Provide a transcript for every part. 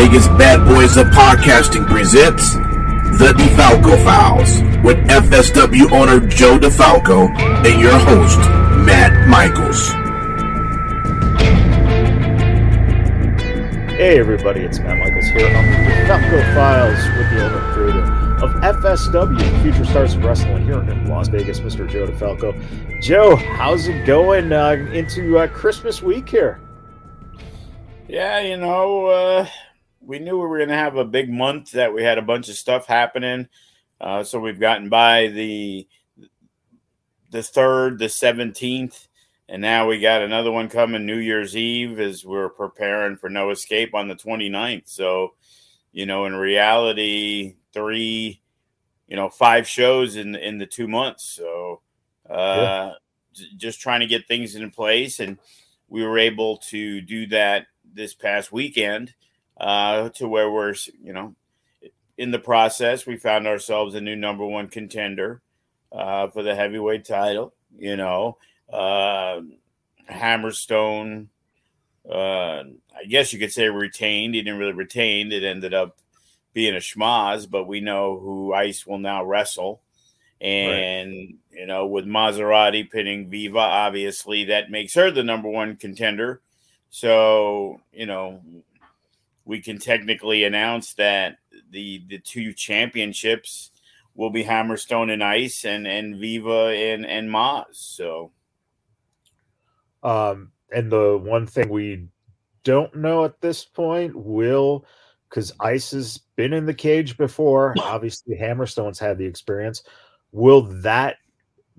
Vegas Badboyz of Podcasting presents The DeFalco Files with FSW owner Joe DeFalco and your host, Matt Michaels. Hey everybody, it's Matt Michaels here on the DeFalco Files with the owner creator of FSW, Future Stars of Wrestling here in Las Vegas, Mr. Joe DeFalco. Joe, how's it going uh, into uh, Christmas week here? Yeah, you know, uh, we knew we were going to have a big month that we had a bunch of stuff happening. Uh, so we've gotten by the the third, the seventeenth, and now we got another one coming New Year's Eve as we're preparing for No Escape on the 29th. So, you know, in reality, three, you know, five shows in in the two months. So, uh, yeah. just trying to get things in place, and we were able to do that this past weekend uh, to where we're, you know, in the process, we found ourselves a new number one contender uh, for the heavyweight title. You know, uh, Hammerstone, uh, I guess you could say retained. He didn't really retain. It ended up being a schmozz, but we know who Ice will now wrestle. And, right. you know, with Maserati pinning Viva, obviously that makes her the number one contender. So, you know, we can technically announce that the the two championships will be Hammerstone and Ice and and Viva and and Maz. So um and the one thing we don't know at this point will because Ice has been in the cage before. Obviously, Hammerstone's had the experience. Will that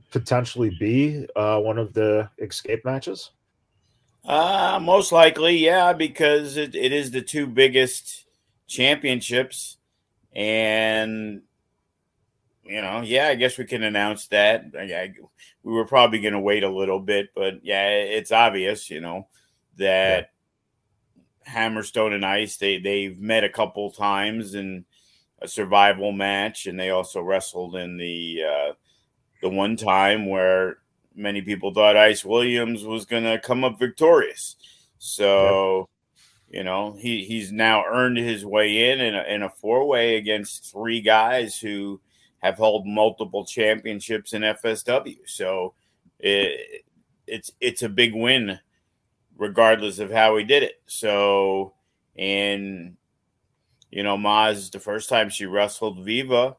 potentially be uh, one of the escape matches? Uh, most likely, yeah, because it, it is the two biggest championships. And, you know, yeah, I guess we can announce that. I, we were probably going to wait a little bit, but yeah, it's obvious, you know, that yeah. Hammerstone and Ice, they, they've met a couple times in a survival match, and they also wrestled in the, uh, the one time where many people thought Ice Williams was going to come up victorious. So, you know, he, he's now earned his way in in a, in a four way against three guys who have held multiple championships in FSW. So it, it's it's a big win, regardless of how he did it. So, and you know, Maz, the first time she wrestled Viva,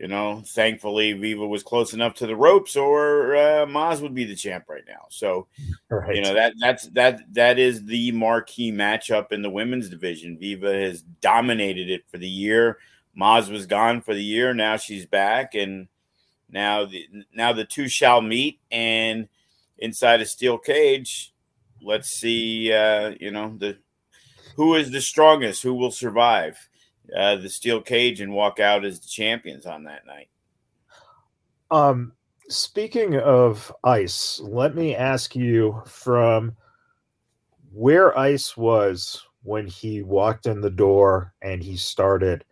you know, thankfully Viva was close enough to the ropes, or uh, Maz would be the champ right now. So, right. you know that that's that that is the marquee matchup in the women's division. Viva has dominated it for the year. Maz was gone for the year. Now she's back, and now the now the two shall meet. And inside a steel cage, let's see. Uh, you know the who is the strongest, who will survive uh, the steel cage and walk out as the champions on that night. Um, speaking of ice, let me ask you from where ice was when he walked in the door and he started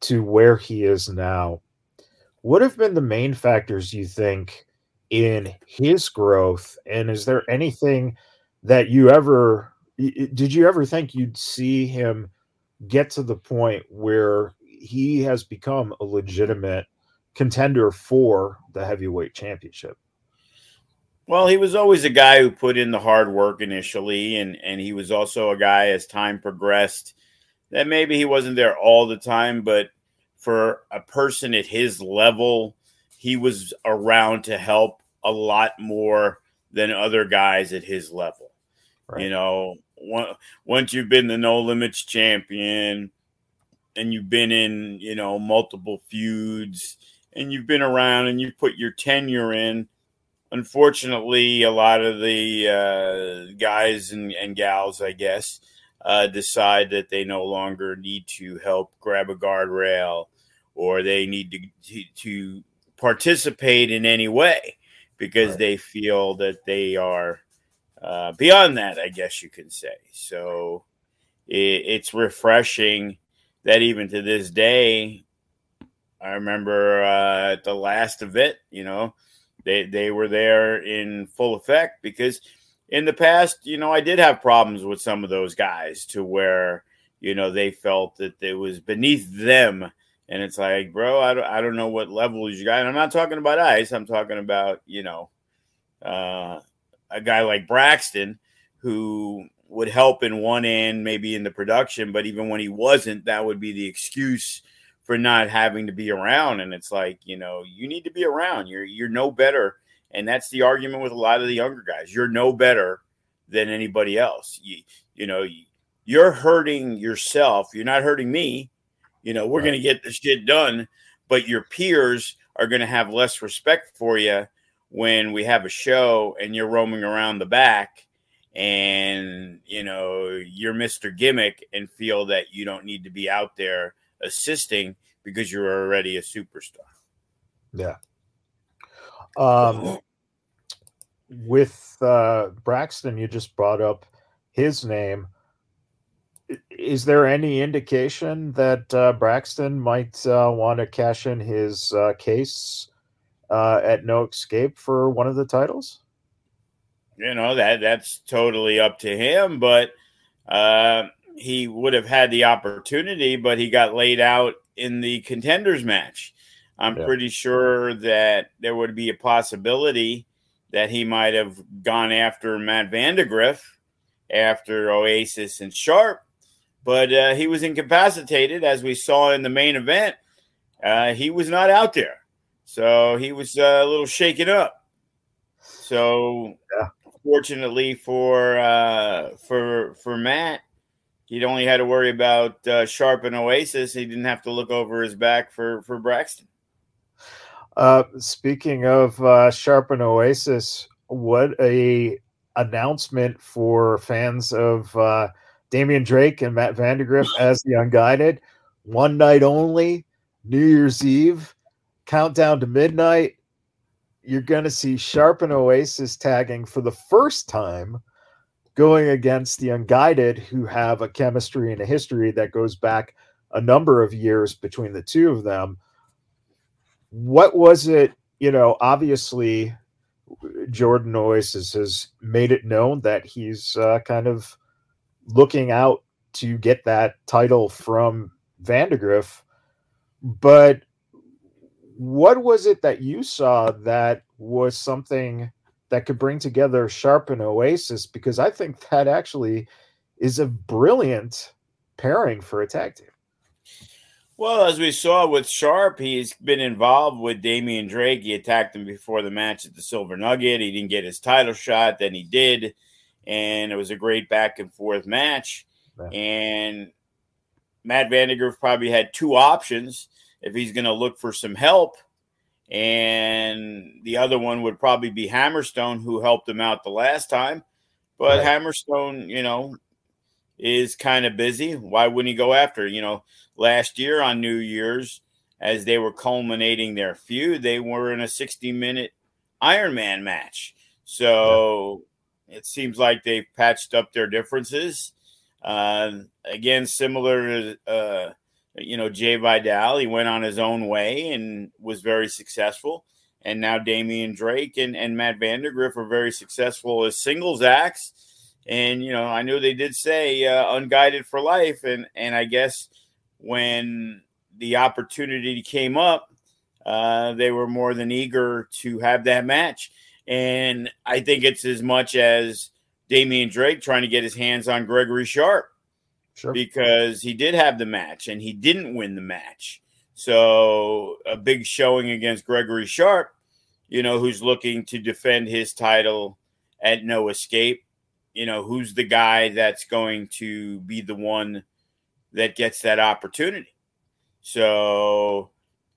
to where he is now. What have been the main factors you think in his growth? And is there anything that you ever did you ever think you'd see him get to the point where he has become a legitimate contender for the heavyweight championship. Well, he was always a guy who put in the hard work initially, and and he was also a guy as time progressed that maybe he wasn't there all the time, but for a person at his level, he was around to help a lot more than other guys at his level. Right. You know, once you've been the no limits champion and you've been in you know multiple feuds and you've been around and you put your tenure in unfortunately a lot of the uh, guys and, and, gals i guess uh, decide that they no longer need to help grab a guardrail or they need to, to, to participate in any way because right. they feel that they are uh, beyond that, I guess you can say. So it, it's refreshing that even to this day, I remember uh, at the last event, you know, they they were there in full effect because in the past, you know, I did have problems with some of those guys to where you know they felt that it was beneath them. And it's like bro i don't, I don't know what levels you got. And i'm not talking about ice. I'm talking about you know uh, a guy like braxton who would help in one end maybe in the production but even when he wasn't that would be the excuse for not having to be around. And it's like, you know, you need to be around. You're you're no better. And that's the argument with a lot of the younger guys. You're no better than anybody else. You you know, you're hurting yourself. You're not hurting me. You know, we're right. going to get this shit done, but your peers are going to have less respect for you when we have a show and you're roaming around the back and you know you're Mr. Gimmick and feel that you don't need to be out there assisting because you're already a superstar. Yeah. Um, with uh, Braxton, you just brought up his name. Is there any indication that uh, Braxton might uh, want to cash in his uh, case uh, at No Escape for one of the titles? You know that that's totally up to him, but uh, he would have had the opportunity, but he got laid out in the contenders match. I'm yeah. pretty sure that there would be a possibility that he might have gone after Matt Vandagriff after Oasis and Sharp, but uh, he was incapacitated, as we saw in the main event. Uh, he was not out there, so he was uh, a little shaken up. So, yeah. fortunately for uh, for for Matt, he only had to worry about uh, Sharp and Oasis. He didn't have to look over his back for for Braxton. Uh, speaking of uh, Sharp and Oasis, what a announcement for fans of uh, Damian Drake and Matt Vandagriff as the Unguided. One night only, New Year's Eve, countdown to midnight. You're going to see Sharp and Oasis tagging for the first time going against the unguided who have a chemistry and a history that goes back a number of years between the two of them what was it you know obviously jordan oasis has made it known that he's uh, kind of looking out to get that title from vandagriff but what was it that you saw that was something that could bring together Sharp and Oasis because I think that actually is a brilliant pairing for a tag team. Well, as we saw with Sharp, he's been involved with Damian Drake. He attacked him before the match at the Silver Nugget. He didn't get his title shot, then he did. And it was a great back and forth match. Yeah. And Matt Vandagriff probably had two options if he's going to look for some help and the other one would probably be Hammerstone, who helped him out the last time. But right. Hammerstone, you know, is kind of busy. Why wouldn't he go after? You know, last year on New Year's, as they were culminating their feud, they were in a 60 minute Iron Man match. So yeah. it seems like they've patched up their differences. Uh, again, similar to uh, you know, Jay Vidal, he went on his own way and was very successful. And now Damian Drake and, and Matt Vandagriff are very successful as singles acts. And, you know, I know they did say uh, unguided for life. And, and I guess when the opportunity came up, uh, they were more than eager to have that match. And I think it's as much as Damian Drake trying to get his hands on Gregory Sharp Sure. Because he did have the match and he didn't win the match. So a big showing against Gregory Sharp, you know, who's looking to defend his title at no escape. You know, who's the guy that's going to be the one that gets that opportunity. So,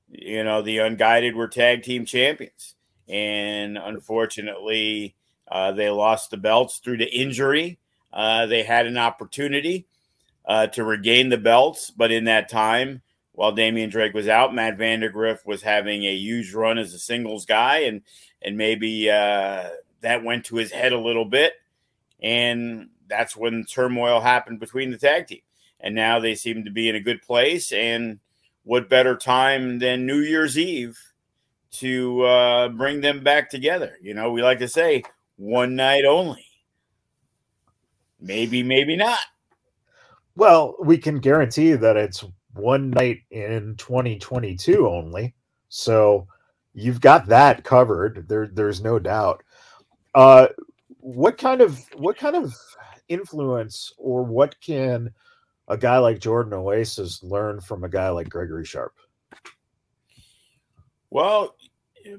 you know, the unguided were tag team champions. And unfortunately, uh, they lost the belts through the injury. Uh, they had an opportunity uh, to regain the belts. But in that time, while Damian Drake was out, Matt Vandagriff was having a huge run as a singles guy, and and maybe uh, that went to his head a little bit, and that's when turmoil happened between the tag team. And now they seem to be in a good place. And what better time than New Year's Eve to uh, bring them back together? You know, we like to say one night only. Maybe, maybe not. Well, we can guarantee that it's one night in 2022 only. So you've got that covered. There, there's no doubt. Uh, what kind of what kind of influence or what can a guy like Jordan Oasis learn from a guy like Gregory Sharp? Well,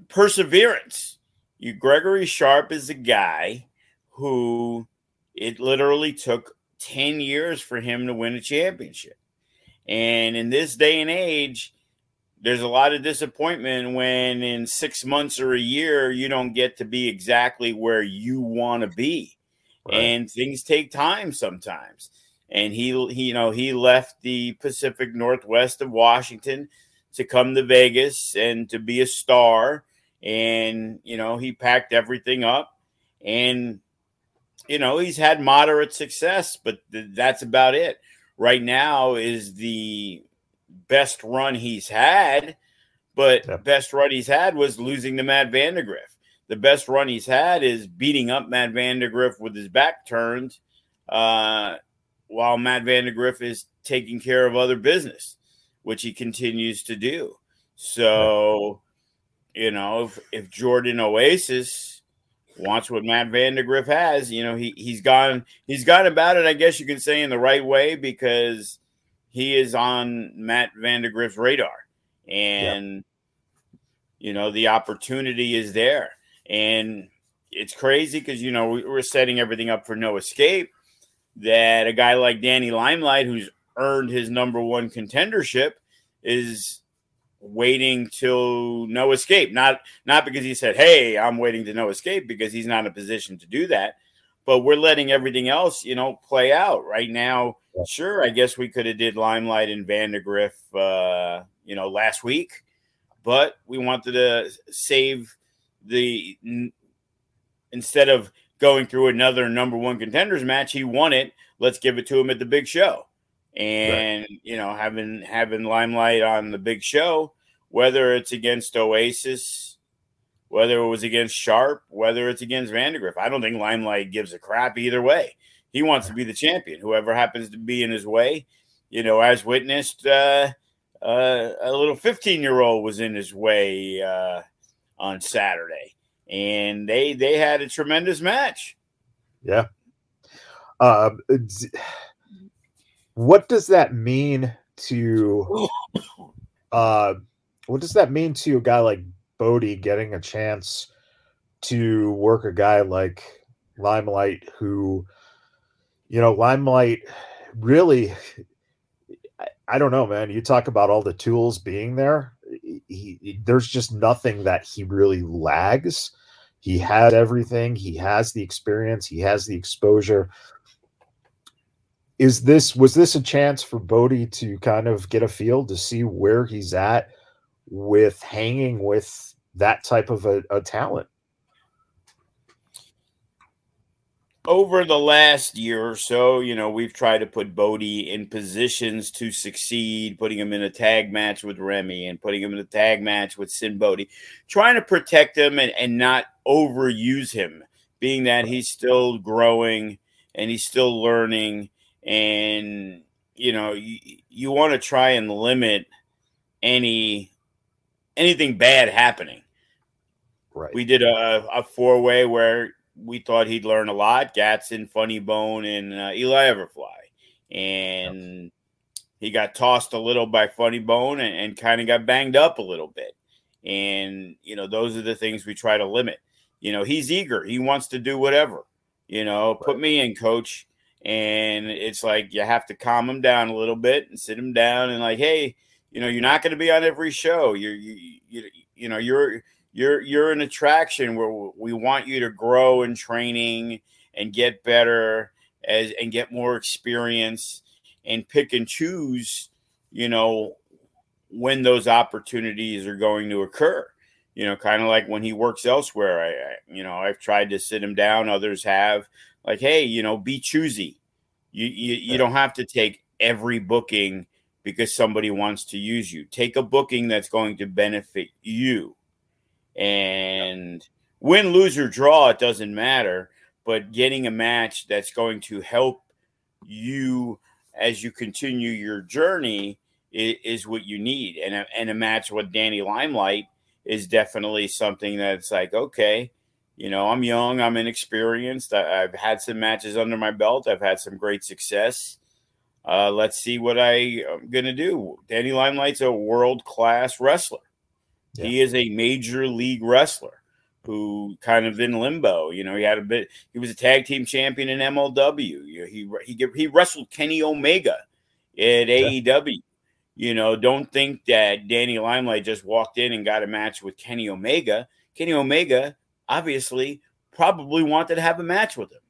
perseverance. You Gregory Sharp is a guy who it literally took 10 years for him to win a championship. And in this day and age, there's a lot of disappointment when in six months or a year you don't get to be exactly where you want to be. Right. And things take time sometimes. And he, he, you know, he left the Pacific Northwest of Washington to come to Vegas and to be a star. And, you know, he packed everything up and you know, he's had moderate success, but th- that's about it. Right now is the best run he's had, but yep. best run he's had was losing to Matt Vandagriff. The best run he's had is beating up Matt Vandagriff with his back turned, uh, while Matt Vandagriff is taking care of other business, which he continues to do. So, you know, if, if Jordan Oasis wants what Matt Vandagriff has. You know, he he's gone he's gone about it, I guess you can say, in the right way because he is on Matt Vandagriff's radar. And you know, the opportunity is there. And it's crazy because you know we're setting everything up for no escape. That a guy like Danny Limelight, who's earned his number one contendership, is waiting till no escape. Not not because he said, "Hey, I'm waiting to no escape," because he's not in a position to do that. But we're letting everything else, you know, play out right now. Sure, I guess we could have did Limelight and Vandagriff, uh, you know, last week, but we wanted to save the instead of going through another number one contenders match. He won it. Let's give it to him at the big show and right. you know having having limelight on the big show whether it's against oasis whether it was against sharp whether it's against vandagriff i don't think limelight gives a crap either way. He wants to be the champion. Whoever happens to be in his way you know as witnessed uh, uh, a little 15 year old was in his way uh, on saturday. And they they had a tremendous match. Yeah. Uh, what does that mean to uh what does that mean to a guy like Bodie getting a chance to work a guy like Limelight who you know Limelight really I, I don't know man. You talk about all the tools being there. He, he, there's just nothing that he really lags. He has everything. He has the experience. He has the exposure is this was this a chance for Bodie to kind of get a feel to see where he's at with hanging with that type of a, a talent? Over the last year or so, you know, we've tried to put Bodie in positions to succeed, putting him in a tag match with Remy and putting him in a tag match with Sinn Bodhi, trying to protect him and, and not overuse him, being that he's still growing and he's still learning and you know you, you want to try and limit any anything bad happening. Right. We did a, a four way where we thought he'd learn a lot. Gatson, Funny Bone, and uh, Eli Everfly, and yep. he got tossed a little by Funny Bone and, and kind of got banged up a little bit. And you know those are the things we try to limit. You know he's eager. He wants to do whatever. You know, right. put me in, coach and it's like you have to calm them down a little bit and sit them down and like hey you know you're not going to be on every show you're you, you, you know you're you're you're an attraction where we want you to grow in training and get better as and get more experience and pick and choose, you know, when those opportunities are going to occur. You know, kind of like when he works elsewhere. I, I, you know, I've tried to sit him down. Others have. Like, hey, you know, be choosy. You you, you don't have to take every booking because somebody wants to use you. Take a booking that's going to benefit you. And win, lose, or draw, it doesn't matter. But getting a match that's going to help you as you continue your journey is, is what you need. And a, and a match with Danny Limelight is definitely something that's like, okay, you know, I'm young, I'm inexperienced. I, have had some matches under my belt, I've had some great success. Uh, let's see what I am going to do. Danny Limelight's a world class wrestler. Yeah. He is a major league wrestler who kind of in limbo. You know, he had a bit. He was a tag team champion in MLW. He he he wrestled Kenny Omega at yeah. AEW. You know, don't think that Danny Limelight just walked in and got a match with Kenny Omega. Kenny Omega obviously probably wanted to have a match with him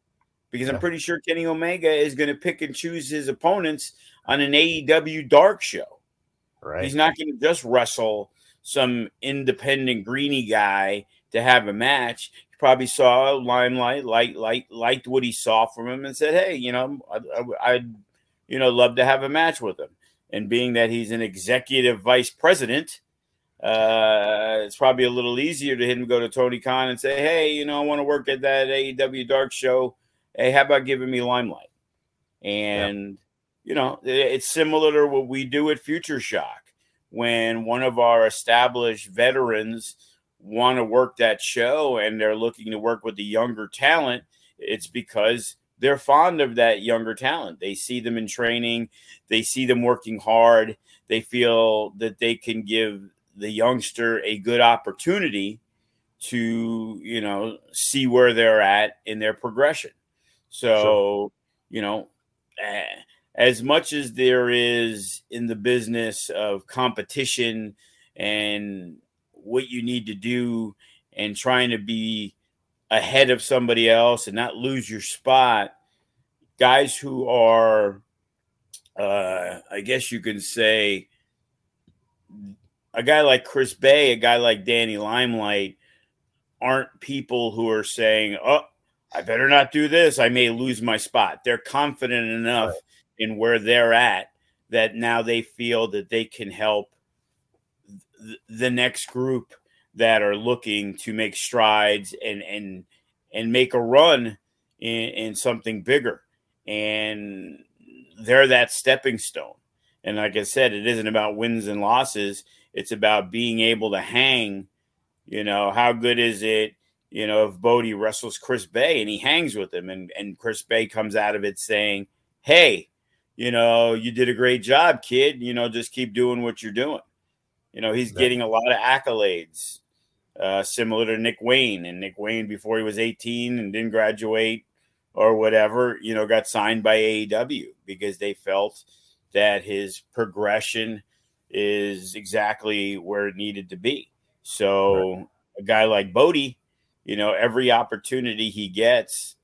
because yeah. I'm pretty sure Kenny Omega is going to pick and choose his opponents on an AEW dark show. Right. He's not going to just wrestle some independent greeny guy to have a match. He probably saw a Limelight, light, light, liked what he saw from him, and said, "Hey, you know, I, would you know, love to have a match with him." And being that he's an executive vice president, uh, it's probably a little easier to hit him go to Tony Khan and say, "Hey, you know, I want to work at that AEW Dark Show. Hey, how about giving me Limelight?" And yeah. you know, it's similar to what we do at Future Shock when one of our established veterans want to work that show and they're looking to work with the younger talent. It's because they're fond of that younger talent. They see them in training, they see them working hard, they feel that they can give the youngster a good opportunity to, you know, see where they're at in their progression. So, sure. you know, as much as there is in the business of competition and what you need to do and trying to be ahead of somebody else and not lose your spot. Guys who are, uh, I guess you can say, a guy like Chris Bey, a guy like Danny Limelight aren't people who are saying, oh, I better not do this. I may lose my spot. They're confident enough right. in where they're at that now they feel that they can help the next group that are looking to make strides and and and make a run in, in something bigger and they're that stepping stone and like i said it isn't about wins and losses it's about being able to hang you know how good is it you know if bodie wrestles chris Bey and he hangs with him and, and chris Bey comes out of it saying hey you know you did a great job kid you know just keep doing what you're doing you know, he's getting a lot of accolades, uh, similar to Nick Wayne. And Nick Wayne, before he was 18 and didn't graduate or whatever, you know, got signed by AEW because they felt that his progression is exactly where it needed to be. So right. a guy like Bodie, you know, every opportunity he gets,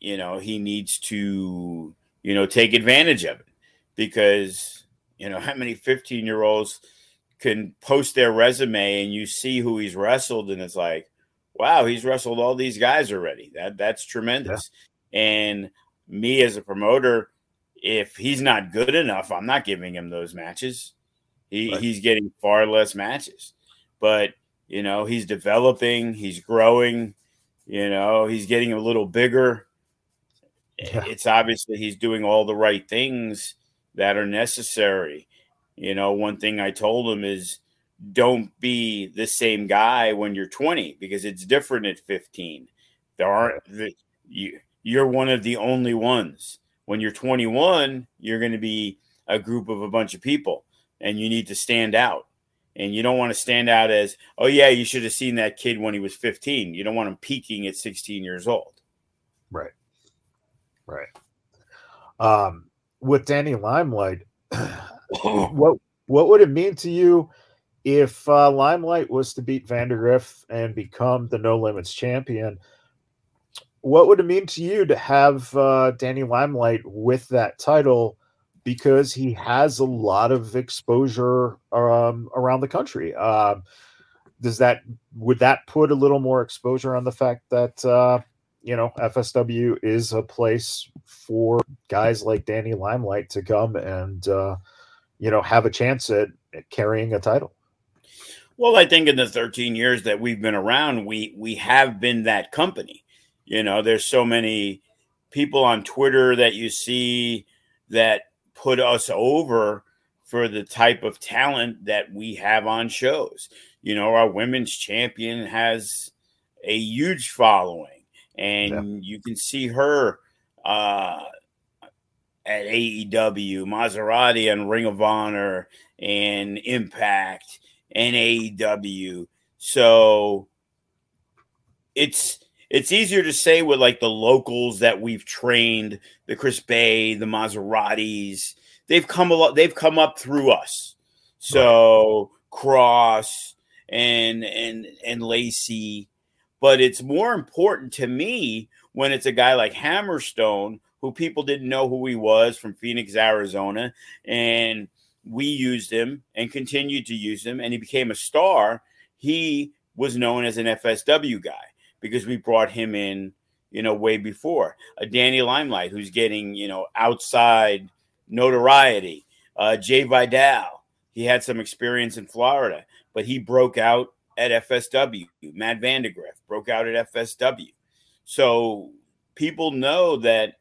you know, he needs to, you know, take advantage of it because, you know, how many 15 year olds – can post their resume and you see who he's wrestled and it's like wow he's wrestled all these guys already that that's tremendous yeah. and me as a promoter if he's not good enough i'm not giving him those matches he, right. he's getting far less matches but you know he's developing he's growing you know he's getting a little bigger yeah. it's obviously he's doing all the right things that are necessary you know, one thing I told him is don't be the same guy when you're 20 because it's different at 15. There aren't the, you you're one of the only ones. When you're 21, you're going to be a group of a bunch of people and you need to stand out. And you don't want to stand out as, oh yeah, you should have seen that kid when he was 15. You don't want him peaking at 16 years old. Right. Right. Um, with Danny Limelight, what what would it mean to you if uh, Limelight was to beat Vandagriff and become the No Limits champion? What would it mean to you to have uh, Danny Limelight with that title because he has a lot of exposure um, around the country. Um, does that would that put a little more exposure on the fact that uh, you know FSW is a place for guys like Danny Limelight to come and uh, you know have a chance at, at carrying a title? Well, I think in the 13 years that we've been around, we we have been that company. You know, there's so many people on Twitter that you see that put us over for the type of talent that we have on shows. You know, our women's champion has a huge following, and yeah. you can see her uh, at AEW, Maserati, and Ring of Honor, and Impact and AEW. So it's it's easier to say with like the locals that we've trained, the Chris Bey, the Maseratis. They've come a lot. They've come up through us. So Cross and and and Lacey, but it's more important to me when it's a guy like Hammerstone who people didn't know who he was from Phoenix, Arizona, and we used him and continued to use him, and he became a star. He was known as an FSW guy because we brought him in, you know, way before. A Danny Limelight who's getting, you know, outside notoriety. Uh, Jay Vidal, he had some experience in Florida, but he broke out at FSW. Matt Vandagriff broke out at FSW. So people know that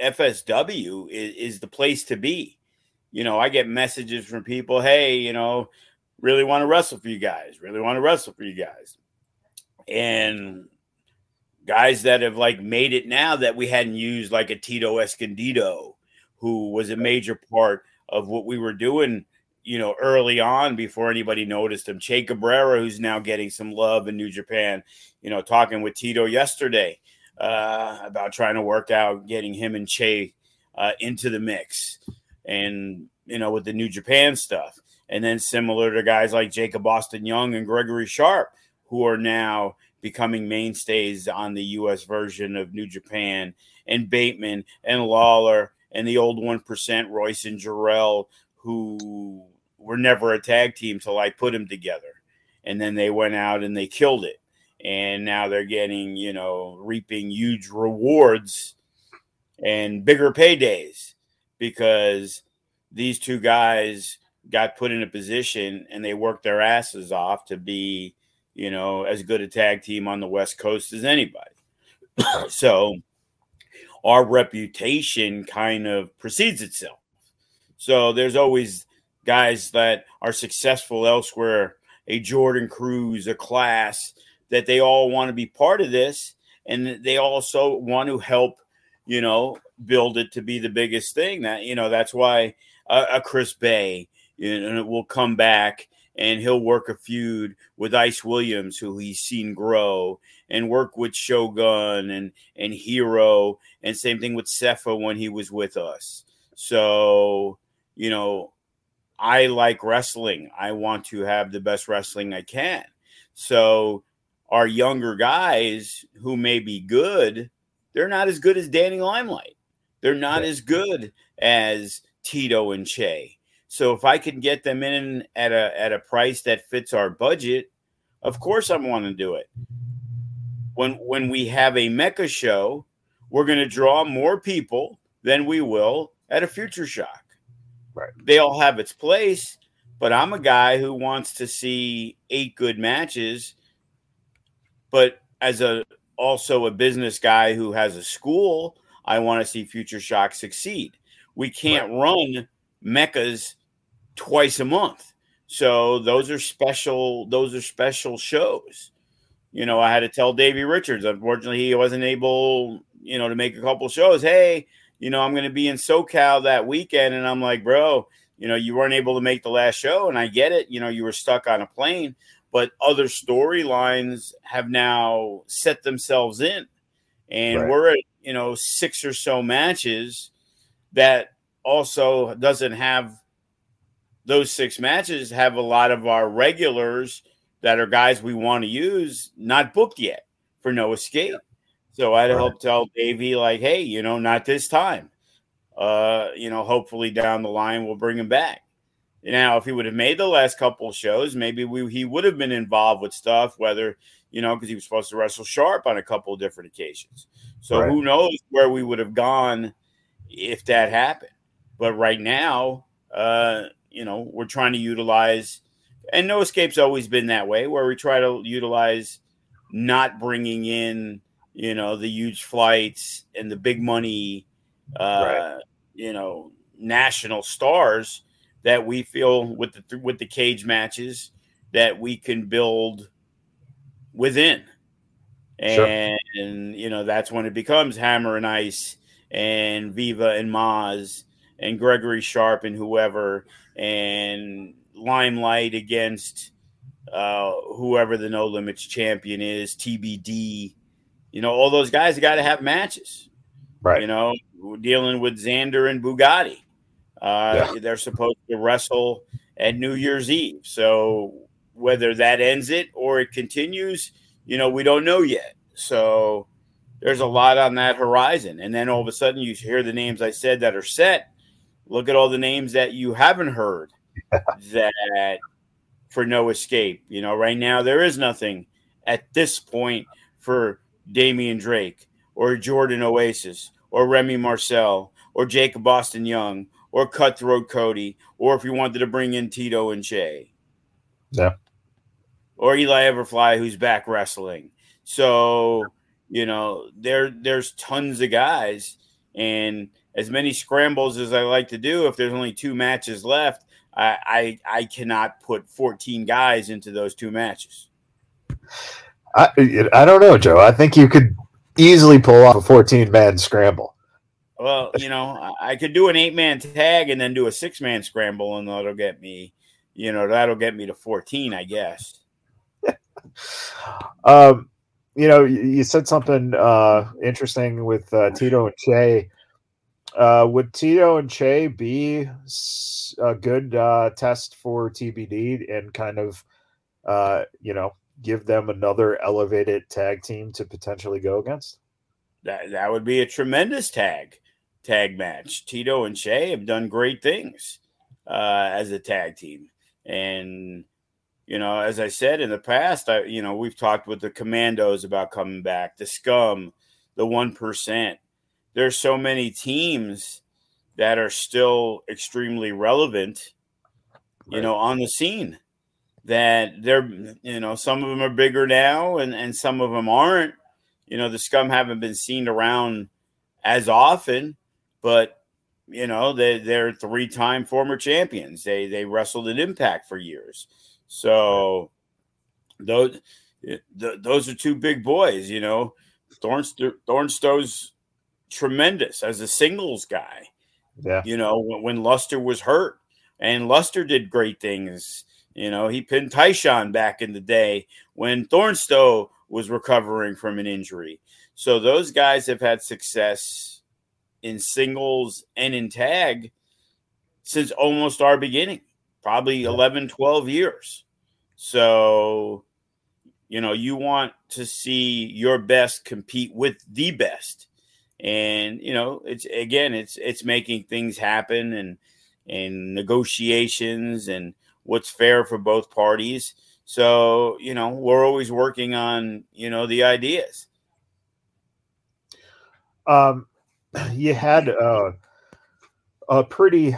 FSW is, is the place to be you know, I get messages from people, hey, you know, really want to wrestle for you guys, really want to wrestle for you guys. And guys that have like made it now that we hadn't used, like a Tito Escondido, who was a major part of what we were doing, you know, early on before anybody noticed him. Che Cabrera, who's now getting some love in New Japan, you know, talking with Tito yesterday uh, about trying to work out getting him and Che uh, into the mix and you know with the New Japan stuff, and then similar to guys like Jacob Austin Young and Gregory Sharp, who are now becoming mainstays on the U.S. version of New Japan, and Bateman and Lawler and the old one percent Royce and Jorel, who were never a tag team till I put them together, and then they went out and they killed it, and now they're getting you know reaping huge rewards and bigger paydays because these two guys got put in a position and they worked their asses off to be, you know, as good a tag team on the West Coast as anybody. so our reputation kind of precedes itself. So there's always guys that are successful elsewhere, a Jordan Cruz, a class that they all want to be part of this and they also want to help, you know, build it to be the biggest thing. That you know that's why a, a Chris Bey you know, will come back and he'll work a feud with Ice Williams, who he's seen grow, and work with Shogun and and Hero, and same thing with Sefa when he was with us. So you know, I like wrestling. I want to have the best wrestling I can. So our younger guys who may be good, they're not as good as Danny Limelight. They're not as good as Tito and Che. So if I can get them in at a at a price that fits our budget, of course I'm want to do it. When when we have a mecha show, we're going to draw more people than we will at a future shock. Right. They all have its place, but I'm a guy who wants to see eight good matches. But as a also a business guy who has a school, I want to see Future Shock succeed. We can't right. run mechas twice a month. So those are special, those are special shows. You know, I had to tell Davey Richards, unfortunately, he wasn't able, you know, to make a couple shows. Hey, you know, I'm going to be in SoCal that weekend. And I'm like, bro, you know, you weren't able to make the last show. And I get it. You know, you were stuck on a plane, but other storylines have now set themselves in. And right. we're at you know six or so matches that also doesn't have those six matches have a lot of our regulars that are guys we want to use not booked yet for no escape. So I had to help tell Davey like, hey, you know, not this time. uh, you know, hopefully down the line we'll bring him back. Now, if he would have made the last couple shows, maybe we, he would have been involved with stuff, whether, you know, because he was supposed to wrestle Sharp on a couple of different occasions. So right. who knows where we would have gone if that happened. But right now, uh, you know, we're trying to utilize, and No Escape's always been that way, where we try to utilize not bringing in, you know, the huge flights and the big money, uh, right. you know, national stars that we feel with the with the cage matches that we can build within. And, sure. you know, that's when it becomes Hammer and Ice and Viva and Maz and Gregory Sharp and whoever and Limelight against uh, whoever the No Limits champion is, TBD. You know, all those guys got to have matches. Right. You know, dealing with Xander and Bugatti. Uh, yeah. They're supposed to wrestle at New Year's Eve. So whether that ends it or it continues, you know, we don't know yet. So there's a lot on that horizon. And then all of a sudden you hear the names I said that are set. Look at all the names that you haven't heard that for no escape. You know, right now there is nothing at this point for Damian Drake or Jordan Oasis or Remy Marcel or Jacob Austin Young or Cutthroat Cody, or if you wanted to bring in Tito and Che. Yeah. Or Eli Everfly, who's back wrestling. So, you know, there there's tons of guys. And as many scrambles as I like to do, if there's only two matches left, I, I, I cannot put 14 guys into those two matches. I I don't know, Joe. I think you could easily pull off a 14 man scramble. Well, you know, I could do an eight man tag and then do a six man scramble, and that'll get me, you know, that'll get me to 14, I guess. um, you know, you said something uh, interesting with uh, Tito and Che. Uh, would Tito and Che be a good uh, test for TBD and kind of, uh, you know, give them another elevated tag team to potentially go against? That that would be a tremendous tag tag match. Tito and Che have done great things uh, as a tag team, and you know, as I said in the past, I you know we've talked with the Commandos about coming back, the Scum, the One Percent. There's so many teams that are still extremely relevant, you know, on the scene. That they're, you know, some of them are bigger now, and and some of them aren't. You know, the Scum haven't been seen around as often, but you know they they're three time former champions. They they wrestled at Impact for years, so those eh, those are two big boys. You know, Thornst- Thornstowe's tremendous as a singles guy. Yeah, you know when, when Luster was hurt, and Luster did great things. You know, he pinned Tyshawn back in the day when Thornstowe was recovering from an injury. So those guys have had success in singles and in tag since almost our beginning, probably 11, 12 years. So, you know, you want to see your best compete with the best. And, you know, it's again, it's it's making things happen and and negotiations and what's fair for both parties. So, you know, we're always working on, you know, the ideas. Um, you had uh, a pretty,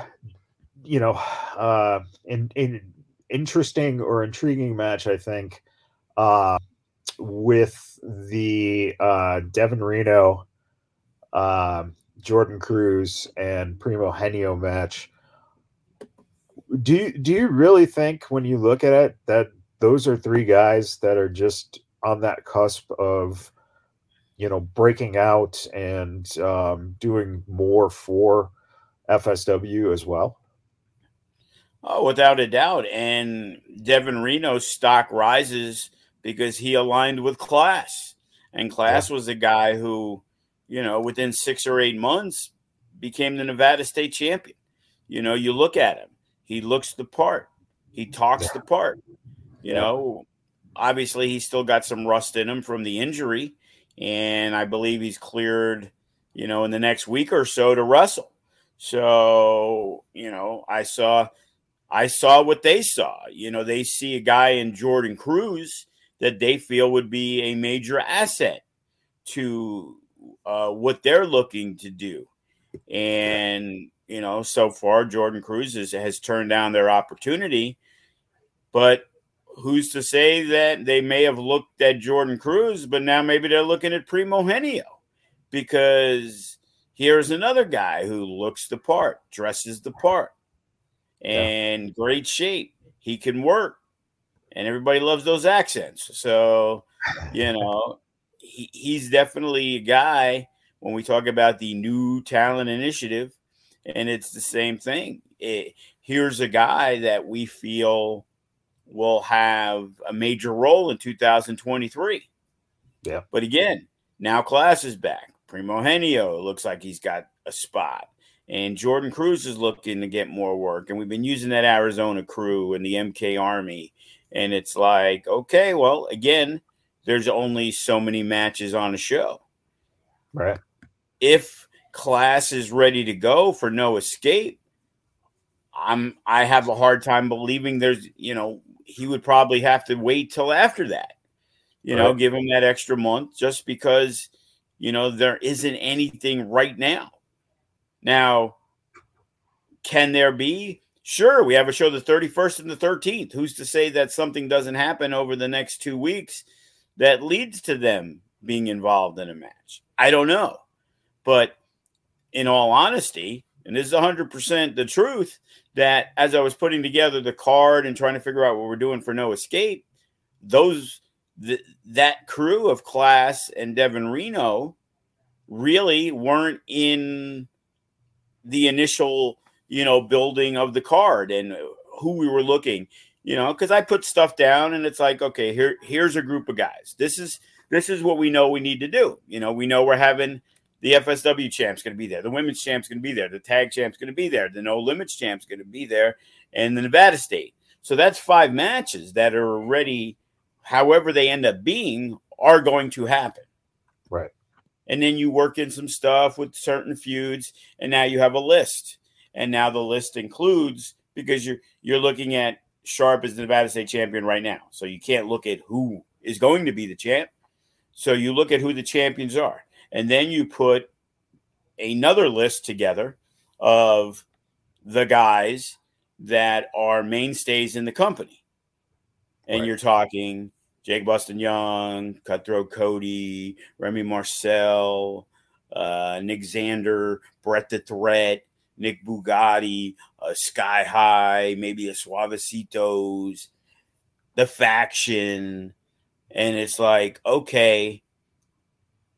you know, uh, in, in interesting or intriguing match, I think, uh, with the uh, Devin Reno, uh, Jordan Cruz, and Primo Henio match. Do you, do you really think when you look at it that those are three guys that are just on that cusp of you know, breaking out and um, doing more for FSW as well? Oh, without a doubt. And Devin Reno's stock rises because he aligned with Class. And Class yeah. was a guy who, you know, within six or eight months became the Nevada state champion. You know, you look at him, he looks the part, he talks the part. You know, obviously, he's still got some rust in him from the injury and I believe he's cleared, you know, in the next week or so to wrestle. So, you know, I saw I saw what they saw. You know, they see a guy in Jordan Cruz that they feel would be a major asset to uh, what they're looking to do. And, you know, so far, Jordan Cruz has, has turned down their opportunity. But who's to say that they may have looked at Jordan Cruz, but now maybe they're looking at Primogenio because here's another guy who looks the part, dresses the part, and yeah. great shape. He can work, and everybody loves those accents. So, you know, he, he's definitely a guy when we talk about the new talent initiative, and it's the same thing. It, here's a guy that we feel will have a major role in 2023. Yeah. But again, now class is back. Primogenio looks like he's got a spot. And Jordan Cruz is looking to get more work. And we've been using that Arizona crew and the MK Army. And it's like, okay, well, again, there's only so many matches on a show. Right. If class is ready to go for no escape, I'm I have a hard time believing there's, you know, he would probably have to wait till after that. You right. know, give him that extra month just because you know there isn't anything right now. Now, can there be? Sure, we have a show the 31st and the 13th. Who's to say that something doesn't happen over the next 2 weeks that leads to them being involved in a match? I don't know. But in all honesty, and this is 100% the truth, that as I was putting together the card and trying to figure out what we're doing for No Escape, those th- that crew of Class and Devin Reno really weren't in the initial, you know, building of the card and who we were looking, you know, because I put stuff down and it's like, okay, here here's a group of guys. This is this is what we know we need to do. You know, we know we're having the FSW champ's going to be there. The women's champ's going to be there. The tag champ's going to be there. The no limits champ's going to be there. And the Nevada State. So that's five matches that are already, however they end up being, are going to happen. Right. And then you work in some stuff with certain feuds, and now you have a list. And now the list includes because you're you're looking at Sharp is the Nevada State champion right now. So you can't look at who is going to be the champ. So you look at who the champions are and then you put another list together of the guys that are mainstays in the company. And right. you're talking Jacob Austin Young, Cutthroat Cody, Remy Marcel, uh, Nick Xander, Brett the Threat, Nick Bugatti, uh, Sky High, maybe a Suavecitos, the faction. And it's like, okay,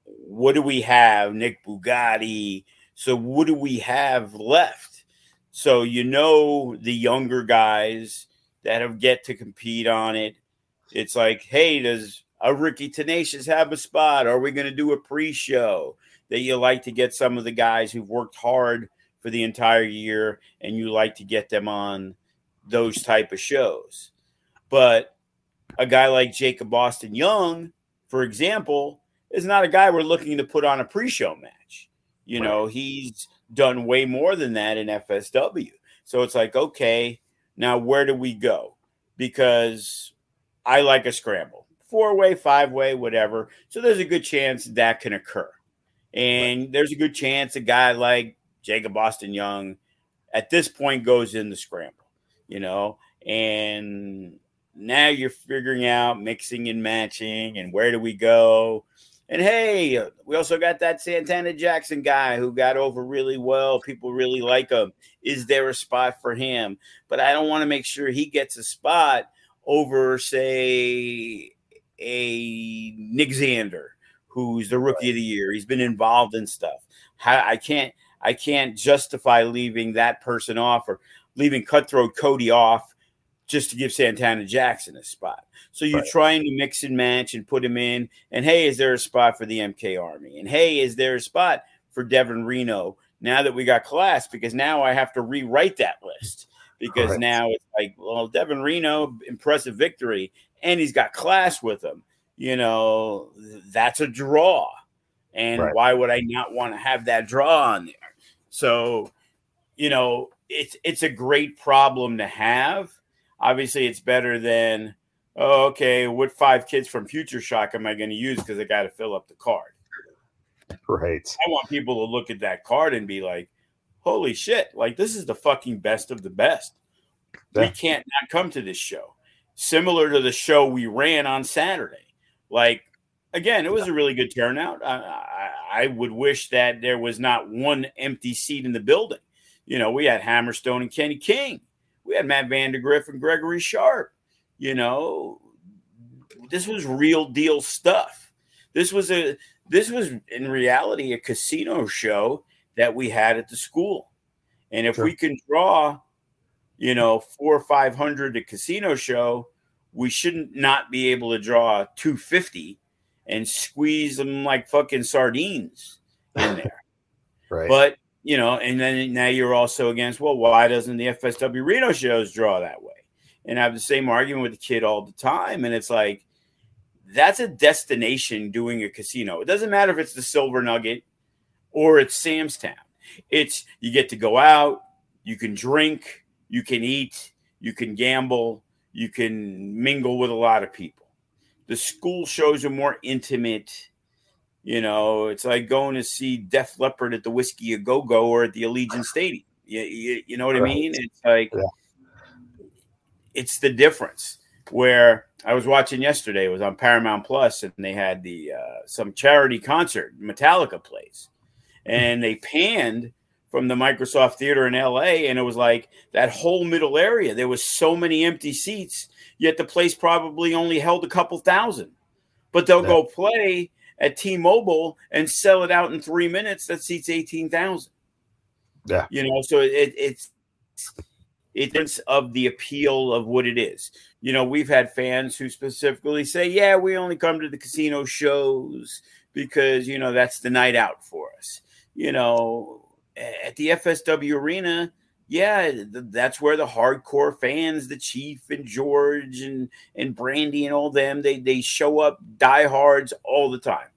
what do we have? Nick Bugatti. So what do we have left? So you know the younger guys that have get to compete on it. It's like, hey, does a Ricky Tenacious have a spot? Are we going to do a pre-show that you like to get some of the guys who've worked hard for the entire year and you like to get them on those type of shows? But a guy like Jacob Austin Young, for example, is not a guy we're looking to put on a pre-show match. You know, he's done way more than that in FSW. So it's like, okay, now where do we go? Because I like a scramble, four way, five way, whatever. So there's a good chance that can occur. And right. there's a good chance a guy like Jacob Austin Young at this point goes in the scramble, you know, and now you're figuring out mixing and matching and where do we go and hey, we also got that Santana Jackson guy who got over really well. People really like him. Is there a spot for him? But I don't want to make sure he gets a spot over, say, a Nick Xander, who's the rookie of the year. He's been involved in stuff. I can't I can't justify leaving that person off or leaving Cutthroat Cody off just to give Santana Jackson a spot. So you're right. trying to mix and match and put him in. And hey, is there a spot for the MK Army? And hey, is there a spot for Devin Reno? Now that we got class, because now I have to rewrite that list because now it's like, well, Devin Reno, impressive victory, and he's got class with him. You know, that's a draw. And right. why would I not want to have that draw on there? So you know, it's it's a great problem to have. Obviously, it's better than oh, okay, what five kids from Future Shock am I going to use because I got to fill up the card? Right. I want people to look at that card and be like, holy shit, like this is the fucking best of the best. Yeah. We can't not come to this show. Similar to the show we ran on Saturday. Like, again, it was a really good turnout. I, I, I would wish that there was not one empty seat in the building. You know, we had Hammerstone and Kenny King. We had Matt Vandagriff and Gregory Sharp. You know, this was real deal stuff. This was a this was in reality a casino show that we had at the school. And if sure. we can draw, you know, four or five hundred a casino show, we shouldn't not be able to draw 250 and squeeze them like fucking sardines in there. right. But you know, and then now you're also against, well, why doesn't the FSW Reno shows draw that way? And I have the same argument with the kid all the time. And it's like, that's a destination doing a casino. It doesn't matter if it's the Silver Nugget or it's Sam's Town. It's you get to go out, you can drink, you can eat, you can gamble, you can mingle with a lot of people. The school shows are more intimate. You know, it's like going to see Def Leppard at the Whisky a Go Go or at the Allegiant Stadium. You, you, you know what right. I mean? It's like yeah. it's the difference where I was watching yesterday. It was on Paramount Plus, and they had the uh, some charity concert. Metallica plays, and they panned from the Microsoft Theater in LA, and it was like that whole middle area. There was so many empty seats, yet the place probably only held a couple thousand. But they'll yeah. go play at T-Mobile and sell it out in three minutes. That seats eighteen thousand. Yeah, you know, so it, it's it's of the appeal of what it is. You know, we've had fans who specifically say, "Yeah, we only come to the casino shows because you know that's the night out for us." You know, at the FSW arena, yeah, that's where the hardcore fans, the Chief and George and and Brandy and all them, they they show up diehards all the time.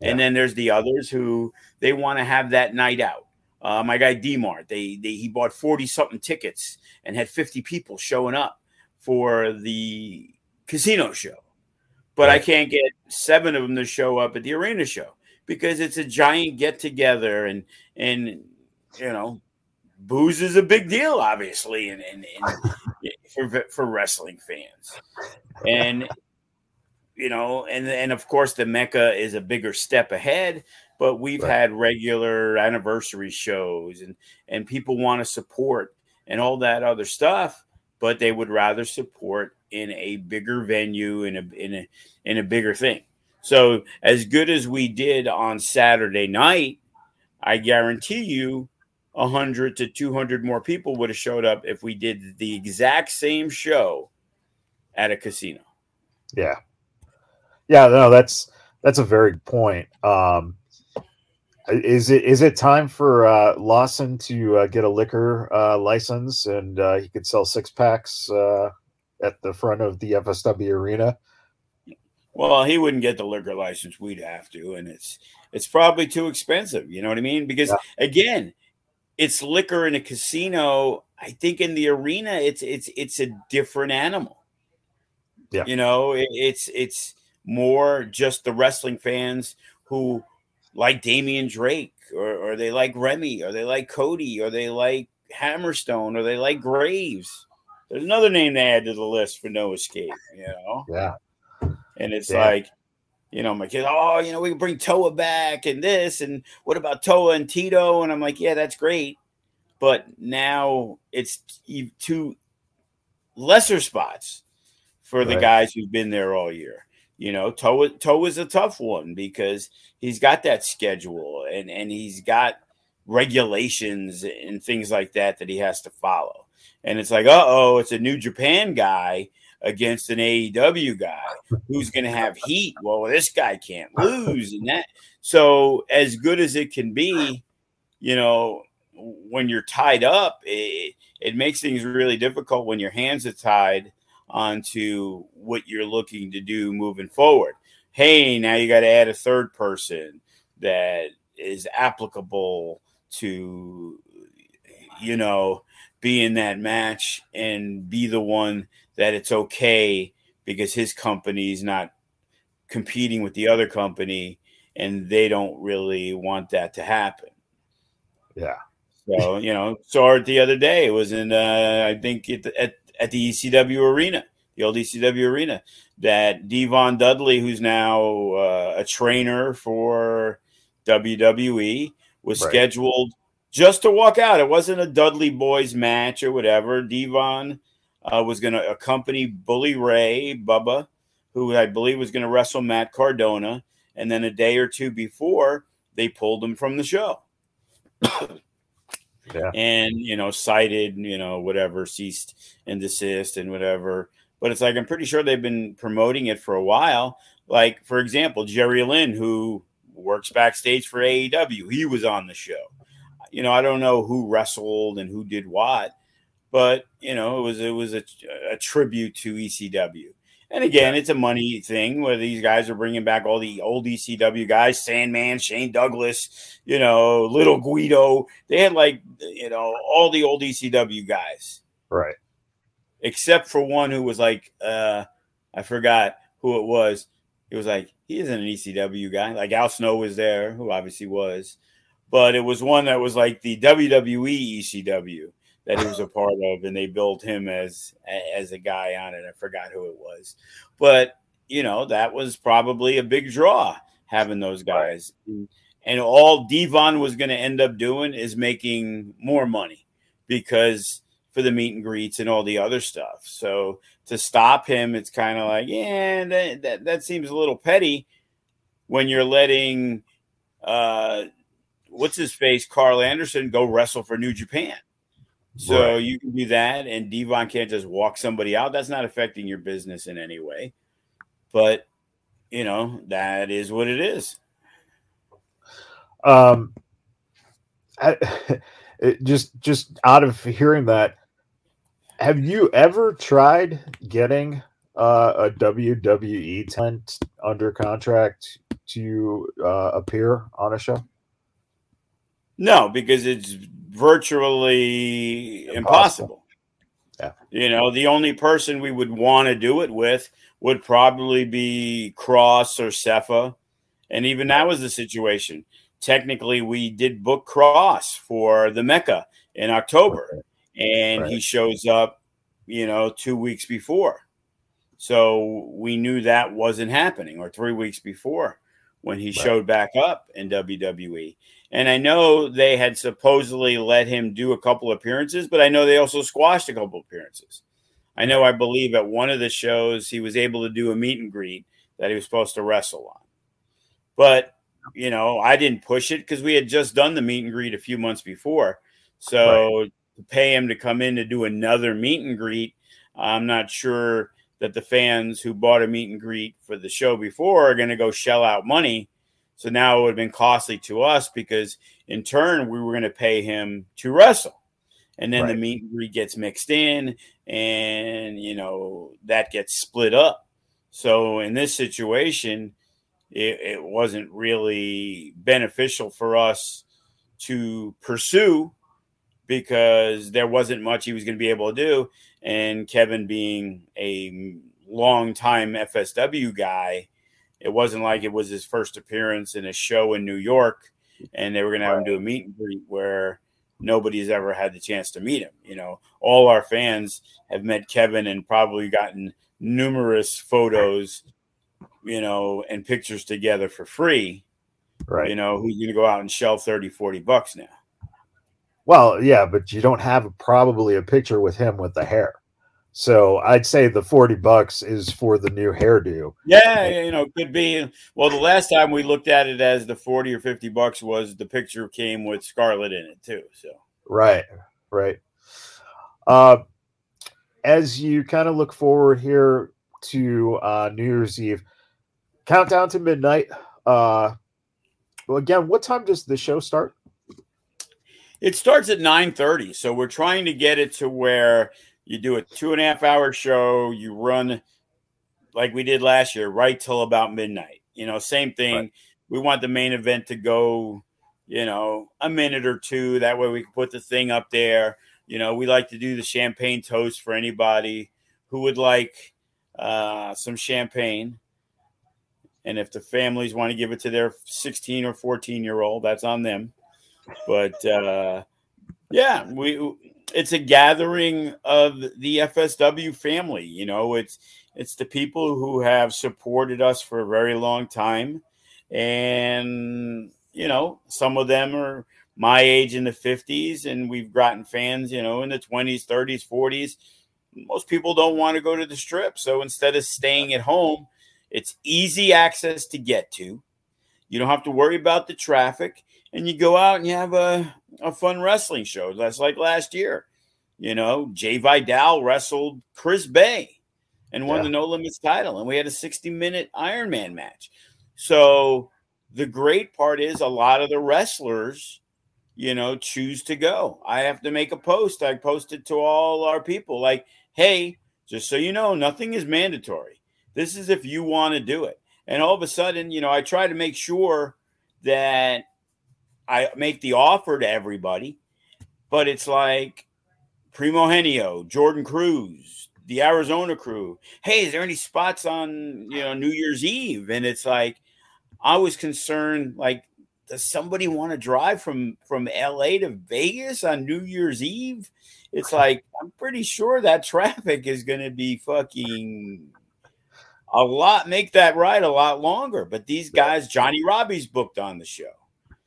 Yeah. And then there's the others who they want to have that night out. Uh, my guy Dmart, they, they he bought 40 something tickets and had 50 people showing up for the casino show. But I can't get seven of them to show up at the arena show because it's a giant get together and and you know booze is a big deal obviously and, and, and for for wrestling fans and you know and and of course the mecca is a bigger step ahead but we've right. had regular anniversary shows and and people want to support and all that other stuff but they would rather support in a bigger venue in a in a in a bigger thing so as good as we did on saturday night i guarantee you 100 to 200 more people would have showed up if we did the exact same show at a casino yeah yeah no that's that's a very point um is it is it time for uh, Lawson to uh, get a liquor uh, license and uh, he could sell six packs uh, at the front of the FSW arena? Well, he wouldn't get the liquor license. We'd have to, and it's it's probably too expensive. You know what I mean? Because yeah. again, it's liquor in a casino. I think in the arena, it's it's it's a different animal. Yeah, you know, it, it's it's more just the wrestling fans who like Damian Drake, or, or they like Remy, or they like Cody, or they like Hammerstone, or they like Graves. There's another name they add to the list for No Escape, you know? Yeah. And it's yeah. like, you know, my kids, oh, you know, we can bring Toa back and this, and what about Toa and Tito? And I'm like, yeah, that's great. But now it's two lesser spots for the right. guys who've been there all year. You know, Toa, is a tough one because he's got that schedule and and he's got regulations and things like that that he has to follow. And it's like, uh oh, it's a New Japan guy against an AEW guy who's going to have heat. Well, this guy can't lose, and that. So as good as it can be, you know, when you're tied up, it, it makes things really difficult when your hands are tied onto what you're looking to do moving forward. Hey, now you got to add a third person that is applicable to you know, be in that match and be the one that it's okay because his company's not competing with the other company and they don't really want that to happen. Yeah. So, you know, saw it the other day. It was in, uh, I think, at, at, at the ECW arena, the old ECW arena, that Devon Dudley, who's now uh, a trainer for WWE, was right. scheduled just to walk out. It wasn't a Dudley Boys match or whatever. Devon uh, was going to accompany Bully Ray, Bubba, who I believe was going to wrestle Matt Cardona. And then a day or two before, they pulled him from the show. yeah. And, you know, cited, you know, whatever, ceased and desist and whatever. But it's like, I'm pretty sure they've been promoting it for a while. Like, for example, Jerry Lynn, who works backstage for AEW, he was on the show. You know, I don't know who wrestled and who did what, but you know, it was it was a, a tribute to ECW. And again, it's a money thing where these guys are bringing back all the old ECW guys, Sandman, Shane Douglas, you know, Little Guido. They had like, you know, all the old ECW guys. Right. Except for one who was like, uh, I forgot who it was. He was like, he isn't an ECW guy. Like Al Snow was there, who obviously was. But it was one that was like the WWE ECW that he was a part of, and they built him as as a guy on it. I forgot who it was, but you know that was probably a big draw having those guys. And all Devon was going to end up doing is making more money because for the meet and greets and all the other stuff. So to stop him, it's kind of like, yeah, that, that, that seems a little petty when you're letting uh, what's his face, Karl Anderson, go wrestle for New Japan. So right. you can do that, and Devon can't just walk somebody out. That's not affecting your business in any way. But you know that is what it is. Um, I, it just just out of hearing that, have you ever tried getting uh, a WWE talent under contract to uh, appear on a show? No, because it's virtually impossible. impossible. Yeah. You know, the only person we would want to do it with would probably be Kross or Cepha. And even that was the situation. Technically, we did book Kross for the Mecca in October, and right. he shows up, you know, two weeks before. So we knew that wasn't happening, or three weeks before when he right. showed back up in WWE. And I know they had supposedly let him do a couple appearances, but I know they also squashed a couple appearances. I know, I believe at one of the shows he was able to do a meet and greet that he was supposed to wrestle on. But, you know, I didn't push it because we had just done the meet and greet a few months before. So right. to pay him to come in to do another meet and greet, I'm not sure that the fans who bought a meet and greet for the show before are going to go shell out money so now it would have been costly to us because in turn we were going to pay him to wrestle. And then right. the meet and greet gets mixed in and you know that gets split up. So in this situation, it, it wasn't really beneficial for us to pursue because there wasn't much he was going to be able to do. And Kevin being a long time FSW guy, it wasn't like it was his first appearance in a show in New York, and they were going to have him do a meet and greet where nobody's ever had the chance to meet him. You know, all our fans have met Kevin and probably gotten numerous photos, you know, and pictures together for free. Right. You know, who's going to go out and shell 30, 40 bucks now? Well, yeah, but you don't have probably a picture with him with the hair. So I'd say the 40 bucks is for the new hairdo. Yeah, you know, could be. Well, the last time we looked at it as the 40 or 50 bucks was the picture came with Scarlett in it too. So Right, right. Uh as you kind of look forward here to uh New Year's Eve, countdown to midnight. Uh well again, what time does the show start? It starts at 9 30. So we're trying to get it to where you do a two and a half hour show, you run like we did last year, right till about midnight. You know, same thing. Right. We want the main event to go you know, a minute or two. That way we can put the thing up there. You know, we like to do the champagne toast for anybody who would like uh, some champagne. And if the families want to give it to their 16 or 14 year old, that's on them. But uh, yeah, we it's a gathering of the FSW family. You know, it's it's the people who have supported us for a very long time, and you know, some of them are my age in the 50s, and we've gotten fans, you know, in the 20s, 30s, 40s. Most people don't want to go to the strip. So instead of staying at home, it's easy access to get to. You don't have to worry about the traffic, and you go out and you have a, a fun wrestling show. That's like last year. You know, Jay Vidal wrestled Chris Bey and won yeah. the No Limits title, and we had a 60 minute Iron Man match. So the great part is a lot of the wrestlers, you know, choose to go. I have to make a post. I posted to all our people like, hey, just so you know, nothing is mandatory. This is if you want to do it. And all of a sudden, you know, I try to make sure that I make the offer to everybody, but it's like Primogenio, Jordan Cruz, the Arizona crew. Hey, is there any spots on you know New Year's Eve? And it's like I was concerned, like, does somebody want to drive from from LA to Vegas on New Year's Eve? It's like I'm pretty sure that traffic is going to be fucking a lot. Make that ride a lot longer. But these guys, Johnny Robbie's booked on the show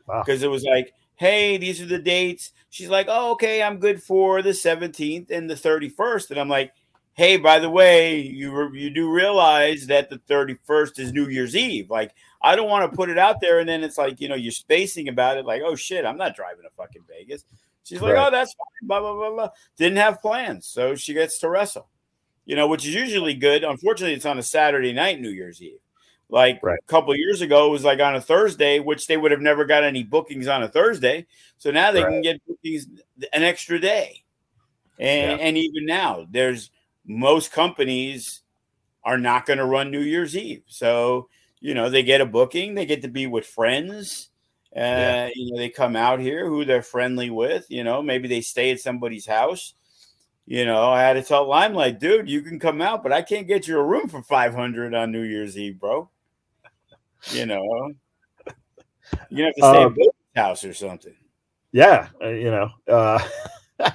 because wow. it was like, hey, these are the dates. She's like, oh, okay, I'm good for the 17th and the 31st, and I'm like, hey, by the way, you you do realize that the 31st is New Year's Eve. Like, I don't want to put it out there, and then it's like, you know, you're spacing about it, like, oh shit, I'm not driving to fucking Vegas. She's like, oh, that's fine, blah, blah, blah, blah. Didn't have plans. So she gets to wrestle, you know, which is usually good. Unfortunately, it's on a Saturday night, New Year's Eve. Like right. a couple years ago, it was like on a Thursday, which they would have never got any bookings on a Thursday. So now they right. can get bookings an extra day. And, yeah. and even now, there's most companies are not going to run New Year's Eve. So, you know, they get a booking, they get to be with friends. Uh, yeah. you know, they come out here who they're friendly with, you know, maybe they stay at somebody's house. You know, I had to tell Limelight, dude, you can come out, but I can't get you a room for 500 on New Year's Eve, bro. You know, you have to stay um, at house or something. Yeah. Uh, you know, uh,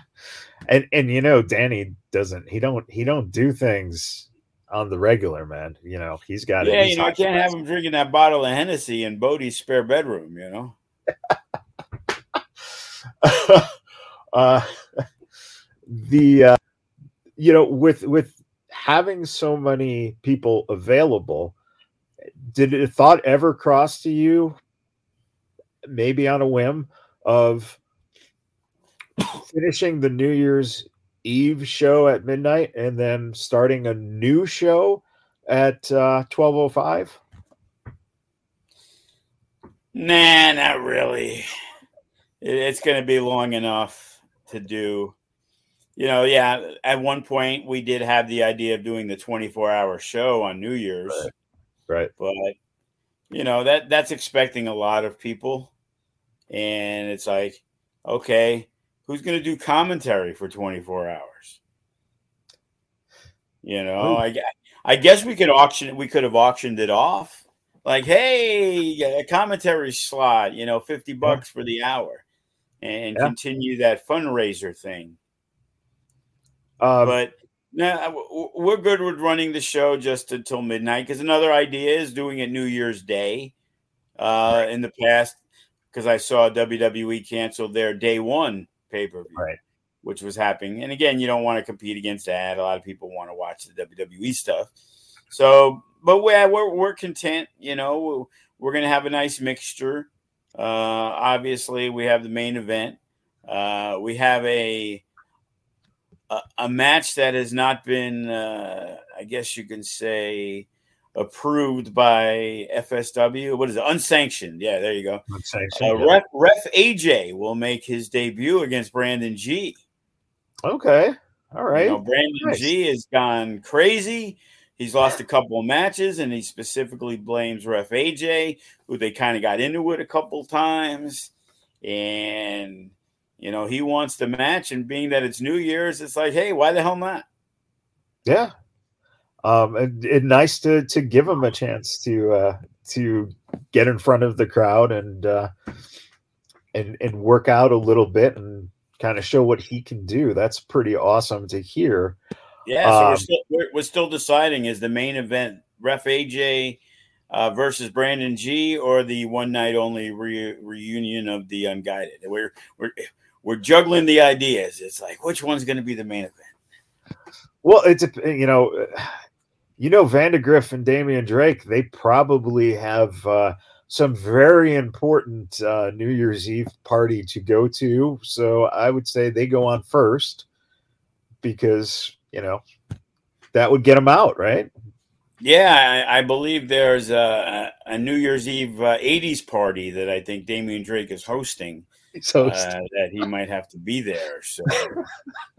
and and you know danny doesn't he don't he don't do things on the regular man you know he's got it. yeah you know i can't have him drinking that bottle of hennessy in bodie's spare bedroom you know uh the uh you know with with having so many people available did a thought ever cross to you maybe on a whim of finishing the New Year's Eve show at midnight and then starting a new show at uh, 12:05? Nah, not really. It's going to be long enough to do. You know, yeah, at one point we did have the idea of doing the 24-hour show on New Year's. Right. Right. But you know, that that's expecting a lot of people and it's like okay, who's going to do commentary for 24 hours? You know, I, I guess we could auction. We could have auctioned it off. Like, hey, a commentary slot, you know, 50 bucks for the hour and yeah. continue that fundraiser thing. Um, but no, we're good with running the show just until midnight because another idea is doing it New Year's Day. Uh, right. In the past, because I saw WWE cancel their day one pay per view, right. which was happening. And again, you don't want to compete against that. A lot of people want to watch the WWE stuff. So, but we're we're, we're content. You know, we're, we're going to have a nice mixture. Uh, obviously, we have the main event. Uh, we have a, a, a match that has not been, uh, I guess you can say, approved by FSW. What is it? Unsanctioned. Yeah, there you go. Unsanctioned. Uh, yeah. Ref, Ref AJ will make his debut against Brandon G. Okay. All right. You know, Brandon nice. G has gone crazy. He's lost a couple of matches, and he specifically blames Ref AJ, who they kind of got into it a couple times. and you know he wants the match. And being that it's New Year's, it's like, hey, why the hell not? Yeah, um, and, and nice to to give him a chance to uh, to get in front of the crowd and uh, and and work out a little bit and kind of show what he can do. That's pretty awesome to hear. Yeah, so um, we're, still, we're, we're, still deciding is the main event Ref AJ uh, versus Brandon G or the one night only re- reunion of the Unguided. We're we're we're juggling the ideas. It's like which one's going to be the main event. Well, it's you know, you know, Vandagriff and Damian Drake. They probably have. Uh, some very important uh, New Year's Eve party to go to. So I would say they go on first because, you know, that would get them out, right? Yeah, I, I believe there's a, a, New Year's Eve uh, 80s party that I think Damian Drake is hosting. Uh, that he might have to be there. So,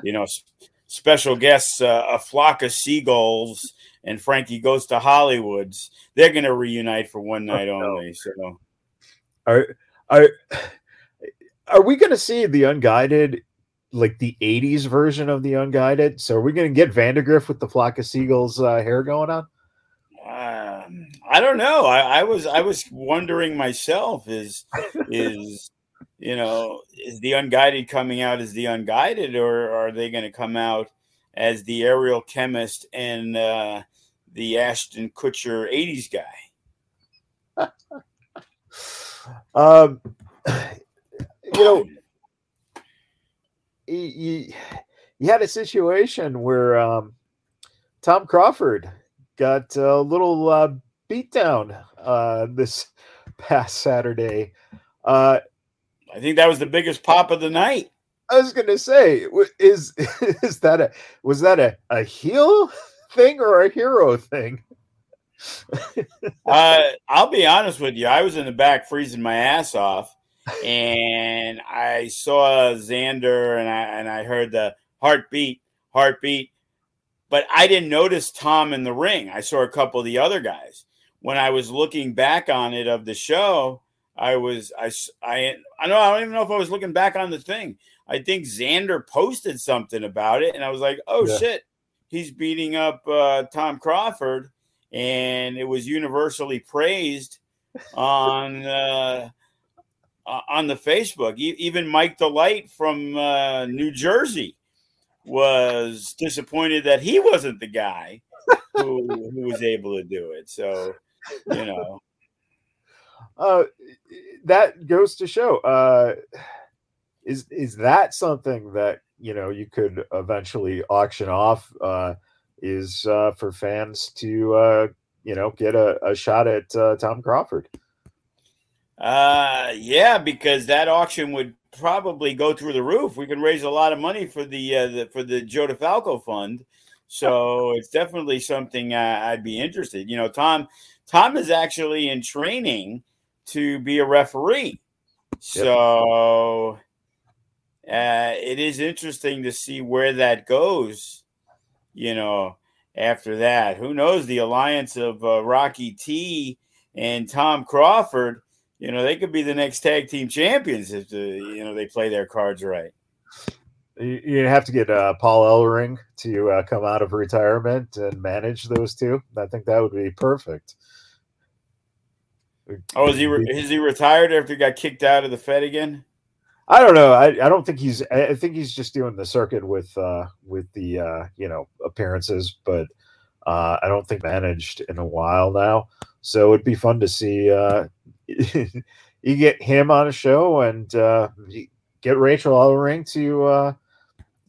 you know, special guests, uh, a flock of seagulls and Frankie goes to Hollywood's, they're going to reunite for one night oh, only. So, are are are we going to see the Unguided, like the '80s version of the Unguided? So, are we going to get Vandagriff with the flock of seagulls uh, hair going on? Um, I don't know. I, I was I was wondering myself. Is is you know is the Unguided coming out as the Unguided, or are they going to come out? as the aerial chemist and uh, the Ashton Kutcher 80s guy? um, you know, you, had a situation where um, Tom Crawford got a little uh, beat down uh, this past Saturday. Uh, I think that was the biggest pop of the night. I was gonna say, is is that a was that a, a heel thing or a hero thing? uh, I'll be honest with you. I was in the back freezing my ass off, and I saw Xander, and I and I heard the heartbeat, heartbeat, but I didn't notice Tom in the ring. I saw a couple of the other guys. When I was looking back on it of the show, I was I I I know I don't even know if I was looking back on the thing. I think Xander posted something about it, and I was like, "Oh yeah. shit, he's beating up uh, Tom Crawford," and it was universally praised on uh, on the Facebook. E- even Mike Delight from uh, New Jersey was disappointed that he wasn't the guy who, who was able to do it. So, you know, uh, that goes to show. Uh, is is that something that you know you could eventually auction off? Uh, is uh, for fans to uh, you know get a, a shot at uh, Tom Crawford? Uh, yeah, because that auction would probably go through the roof. We can raise a lot of money for the, uh, the for the Joe DeFalco fund, so it's definitely something uh, I'd be interested. You know, Tom Tom is actually in training to be a referee, yep. so uh, it is interesting to see where that goes. You know, after that, who knows? The alliance of uh, Rocky T and Tom Crawford. You know, they could be the next tag team champions if the you know they play their cards right. You have to get uh, Paul Ellering to uh, come out of retirement and manage those two. I think that would be perfect. Oh, is he re- is he retired after he got kicked out of the Fed again? I don't know. I, I don't think he's. I think he's just doing the circuit with uh, with the uh, you know appearances, but uh, I don't think managed in a while now. So it'd be fun to see uh, you get him on a show and uh, get Rachel Ellering to uh,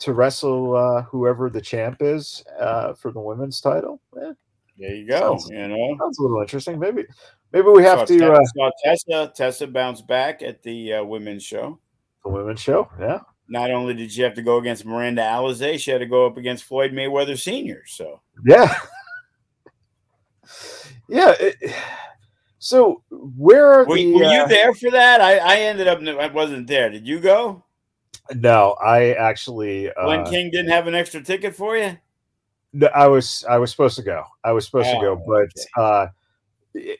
to wrestle uh, whoever the champ is uh, for the women's title. Yeah. There you go. Sounds, you know, sounds a little interesting. Maybe maybe we have to. Uh, Tessa Tessa bounced back at the uh, women's show. The women's show, yeah. Not only did she have to go against Miranda Alizé, she had to go up against Floyd Mayweather Sr. So yeah, yeah. It, so where are were, the? Were you uh, there for that? I, I ended up. I wasn't there. Did you go? No, I actually. Glenn uh, King didn't have an extra ticket for you. No, I was I was supposed to go. I was supposed oh, to go, but okay. uh,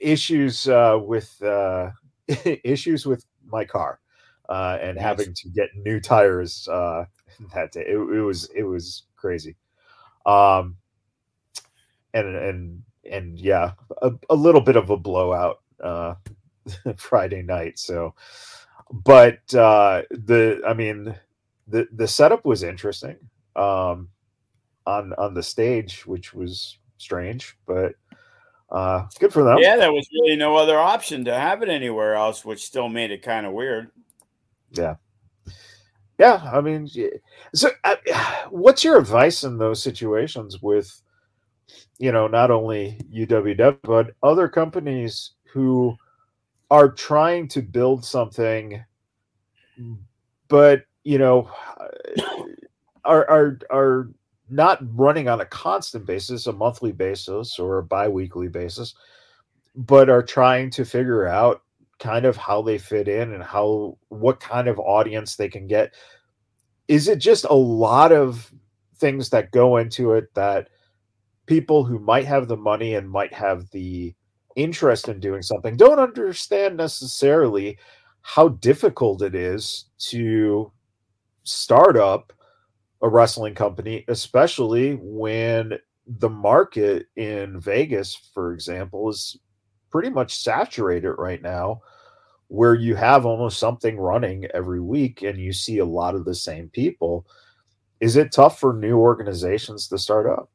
issues uh, with uh, issues with my car uh, and having to get new tires uh, that day. It, it was it was crazy. Um, and and and yeah, a, a little bit of a blowout uh, Friday night. So, but uh, the I mean the the setup was interesting um, on on the stage, which was strange, but uh, good for them. Yeah, there was really no other option to have it anywhere else, which still made it kind of weird. Yeah. Yeah, I mean, so uh, what's your advice in those situations with, you know, not only UWW but other companies who are trying to build something, but you know, are are are not running on a constant basis, a monthly basis or a biweekly basis, but are trying to figure out kind of how they fit in and how what kind of audience they can get. Is it just a lot of things that go into it that people who might have the money and might have the interest in doing something don't understand necessarily how difficult it is to start up a wrestling company, especially when the market in Vegas, for example, is pretty much saturated right now, where you have almost something running every week and you see a lot of the same people. Is it tough for new organizations to start up?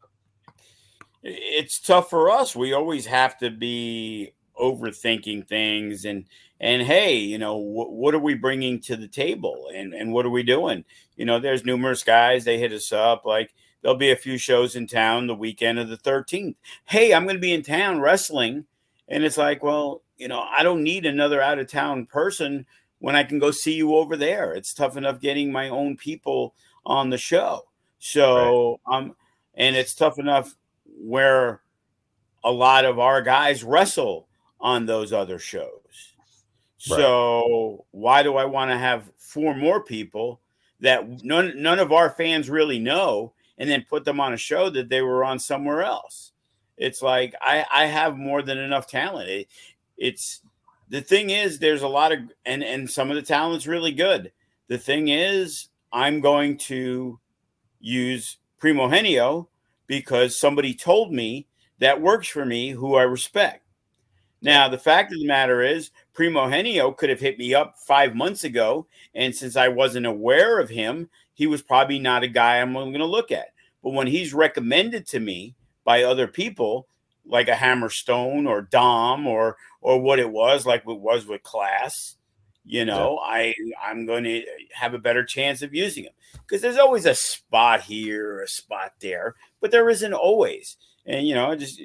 It's tough for us. We always have to be overthinking things and and hey you know wh- what are we bringing to the table and and what are we doing? You know there's numerous guys they hit us up like there'll be a few shows in town the weekend of the 13th hey i'm going to be in town wrestling. And it's like well you know i don't need another out of town person when i can go see you over there. It's tough enough getting my own people on the show. So right. um and it's tough enough where a lot of our guys wrestle on those other shows. Right. So why do I want to have four more people that none none of our fans really know and then put them on a show that they were on somewhere else? It's like I I have more than enough talent. It, it's the thing is there's a lot of and and some of the talent's really good. The thing is I'm going to use Primo Primogenio because somebody told me that works for me who I respect. Now, the fact of the matter is, Primogenio could have hit me up five months ago. And since I wasn't aware of him, he was probably not a guy I'm going to look at. But when he's recommended to me by other people, like a Hammerstone or Dom or or what it was, like it was with Class, you know, yeah. I I'm going to have a better chance of using him because there's always a spot here, a spot there, but there isn't always. And you know, just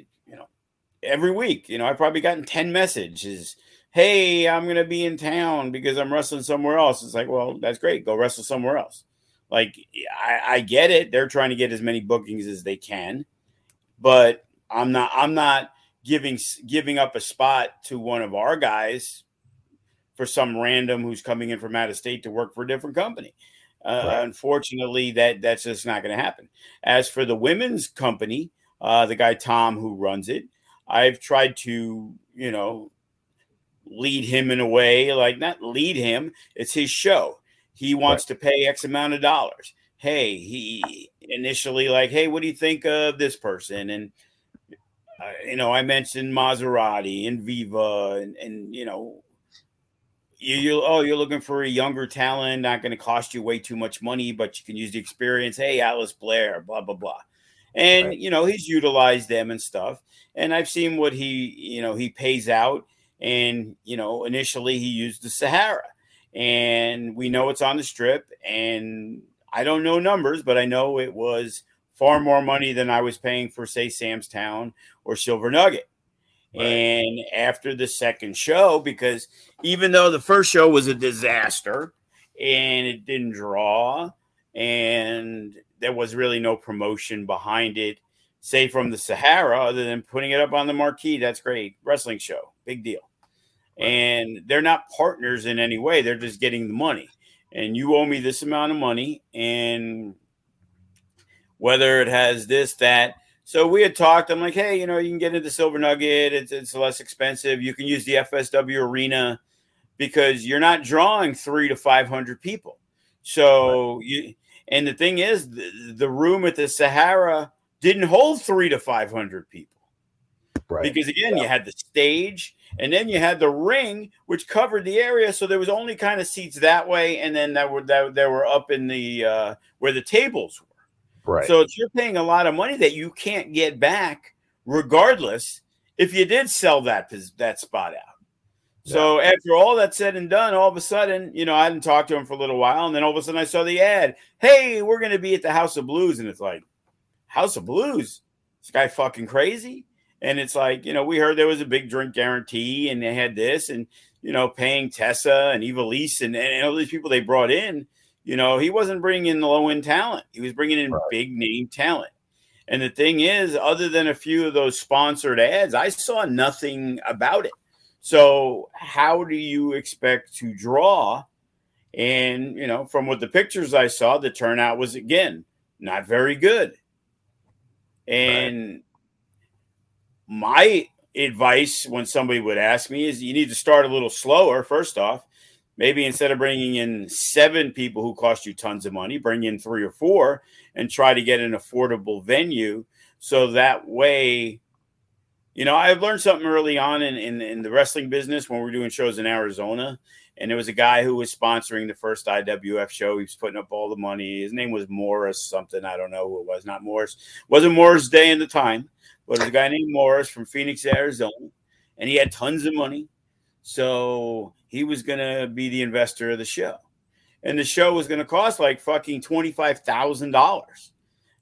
every week. You know, I've probably gotten 10 messages. Hey, I'm going to be in town because I'm wrestling somewhere else. It's like, well, that's great. Go wrestle somewhere else. Like, I, I get it. They're trying to get as many bookings as they can, but I'm not, I'm not giving, giving up a spot to one of our guys for some random who's coming in from out of state to work for a different company. Uh, right. Unfortunately, that that's just not going to happen. As for the women's company, uh, the guy Tom who runs it, I've tried to, you know, lead him in a way like not lead him, it's his show. He wants right. to pay X amount of dollars. Hey, he initially like, hey, what do you think of this person? And uh, you know, I mentioned Maserati and Viva, and, and you know, you, you oh, you're looking for a younger talent, not going to cost you way too much money, but you can use the experience. Hey, Alice Blair, blah blah blah and right. you know he's utilized them and stuff. And i've seen what he you know he pays out. And you know initially he used the sahara. And we know it's on the strip. And i don't know numbers but i know it was far more money than i was paying for say sam's town or silver nugget. Right. And after the second show, because even though the first show was a disaster and it didn't draw, and there was really no promotion behind it, say from the Sahara, other than putting it up on the marquee. That's great. Wrestling show, big deal. And they're not partners in any way. They're just getting the money. And you owe me this amount of money. And whether it has this, that. So we had talked. I'm like, hey, you know, you can get into Silver Nugget. It's, it's less expensive. You can use the FSW arena because you're not drawing three to 500 people. So right. you, and the thing is, the, the room at the Sahara didn't hold three to 500 people. Right. Because again, yeah. you had the stage and then you had the ring, which covered the area. So there was only kind of seats that way. And then that were that, that were up in the uh, where the tables were. Right. So you're paying a lot of money that you can't get back regardless if you did sell that that spot out. So after all that said and done, all of a sudden, you know, I hadn't talked to him for a little while, and then all of a sudden I saw the ad. Hey, we're going to be at the House of Blues, and it's like, House of Blues, this guy fucking crazy. And it's like, you know, we heard there was a big drink guarantee, and they had this, and you know, paying Tessa and Ivelisse and, and all these people they brought in. You know, he wasn't bringing in the low end talent; he was bringing in right. big name talent. And the thing is, other than a few of those sponsored ads, I saw nothing about it. So, how do you expect to draw? And, you know, from what the pictures I saw, the turnout was again not very good. And right. my advice when somebody would ask me is you need to start a little slower, first off. Maybe instead of bringing in seven people who cost you tons of money, bring in three or four and try to get an affordable venue. So that way, you know, I've learned something early on in, in, in the wrestling business when we are doing shows in Arizona. And there was a guy who was sponsoring the first IWF show. He was putting up all the money. His name was Morris something. I don't know who it was. Not Morris. Wasn't Morris Day in the time, but it was a guy named Morris from Phoenix, Arizona. And he had tons of money. So he was going to be the investor of the show and the show was going to cost like fucking $25,000.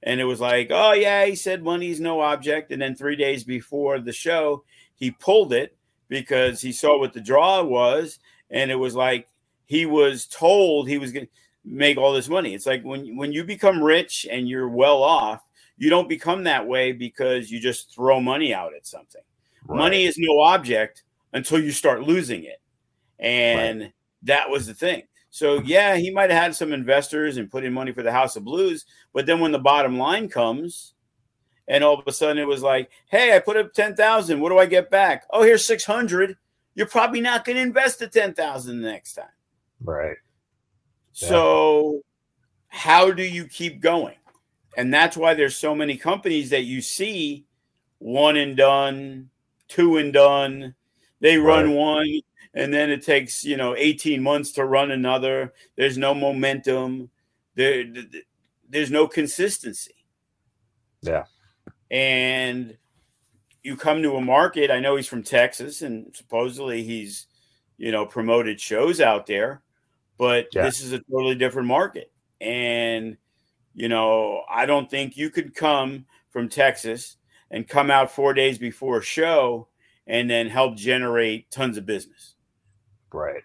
And it was like, oh, yeah, he said money's no object. And then three days before the show, he pulled it because he saw what the draw was. And it was like he was told he was going to make all this money. It's like when, when you become rich and you're well off, you don't become that way because you just throw money out at something. Right. Money is no object until you start losing it. And right. that was the thing. So yeah, he might have had some investors and put in money for the House of Blues, but then when the bottom line comes, and all of a sudden it was like, "Hey, I put up ten thousand. What do I get back? Oh, here's six hundred. You're probably not going to invest the ten thousand the next time, right? So, yeah. how do you keep going? And that's why there's so many companies that you see one and done, two and done. They run right. one, and then it takes you know 18 months to run another. There's no momentum. There there's no consistency. Yeah. And you come to a market i know he's from texas and supposedly he's you know promoted shows out there but yeah. this is a totally different market. And you know i don't think you could come from texas and come out four days before a show and then help generate tons of business Right.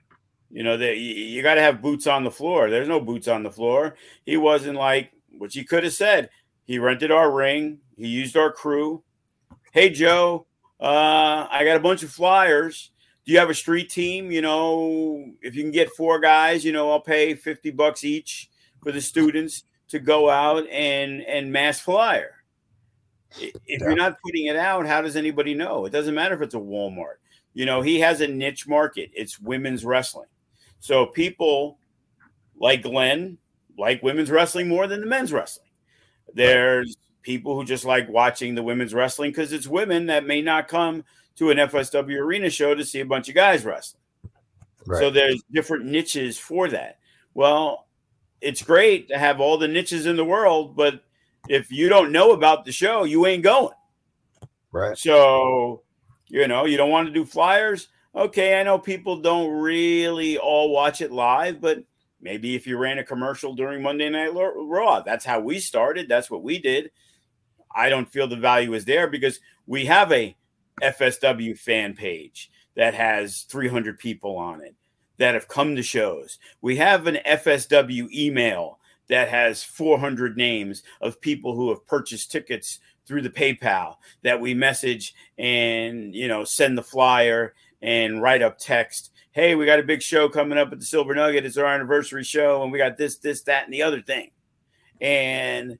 You know that you, you got to have boots on the floor. There's no boots on the floor. He wasn't like which he could have said. He rented our ring. He used our crew. Hey Joe, uh, I got a bunch of flyers. Do you have a street team? You know, if you can get four guys, you know, I'll pay fifty bucks each for the students to go out and and mass flyer. If yeah. you're not putting it out, how does anybody know? It doesn't matter if it's a Walmart. You know, he has a niche market. It's women's wrestling. So people like Glenn like women's wrestling more than the men's wrestling. There's people who just like watching the women's wrestling because it's women that may not come to an FSW arena show to see a bunch of guys wrestling. Right. So there's different niches for that. Well, it's great to have all the niches in the world, but if you don't know about the show, you ain't going. Right. So you know, you don't want to do flyers. Okay, I know people don't really all watch it live, but maybe if you ran a commercial during Monday Night Raw, that's how we started. That's what we did. I don't feel the value is there because we have a FSW fan page that has 300 people on it that have come to shows. We have an FSW email that has 400 names of people who have purchased tickets through the PayPal that we message and you know send the flyer and write up text. Hey, we got a big show coming up at the Silver Nugget. It's our anniversary show, and we got this, this, that, and the other thing. And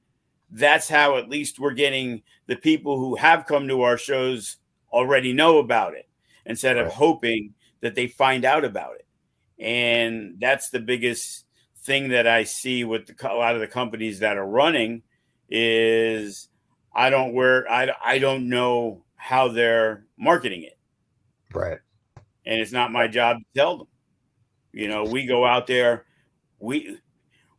that's how at least we're getting the people who have come to our shows already know about it instead of hoping that they find out about it. And that's the biggest thing that I see with the, a lot of the companies that are running is I don't where I, I don't know how they're marketing it. Right. And it's not my job to tell them. You know, we go out there, we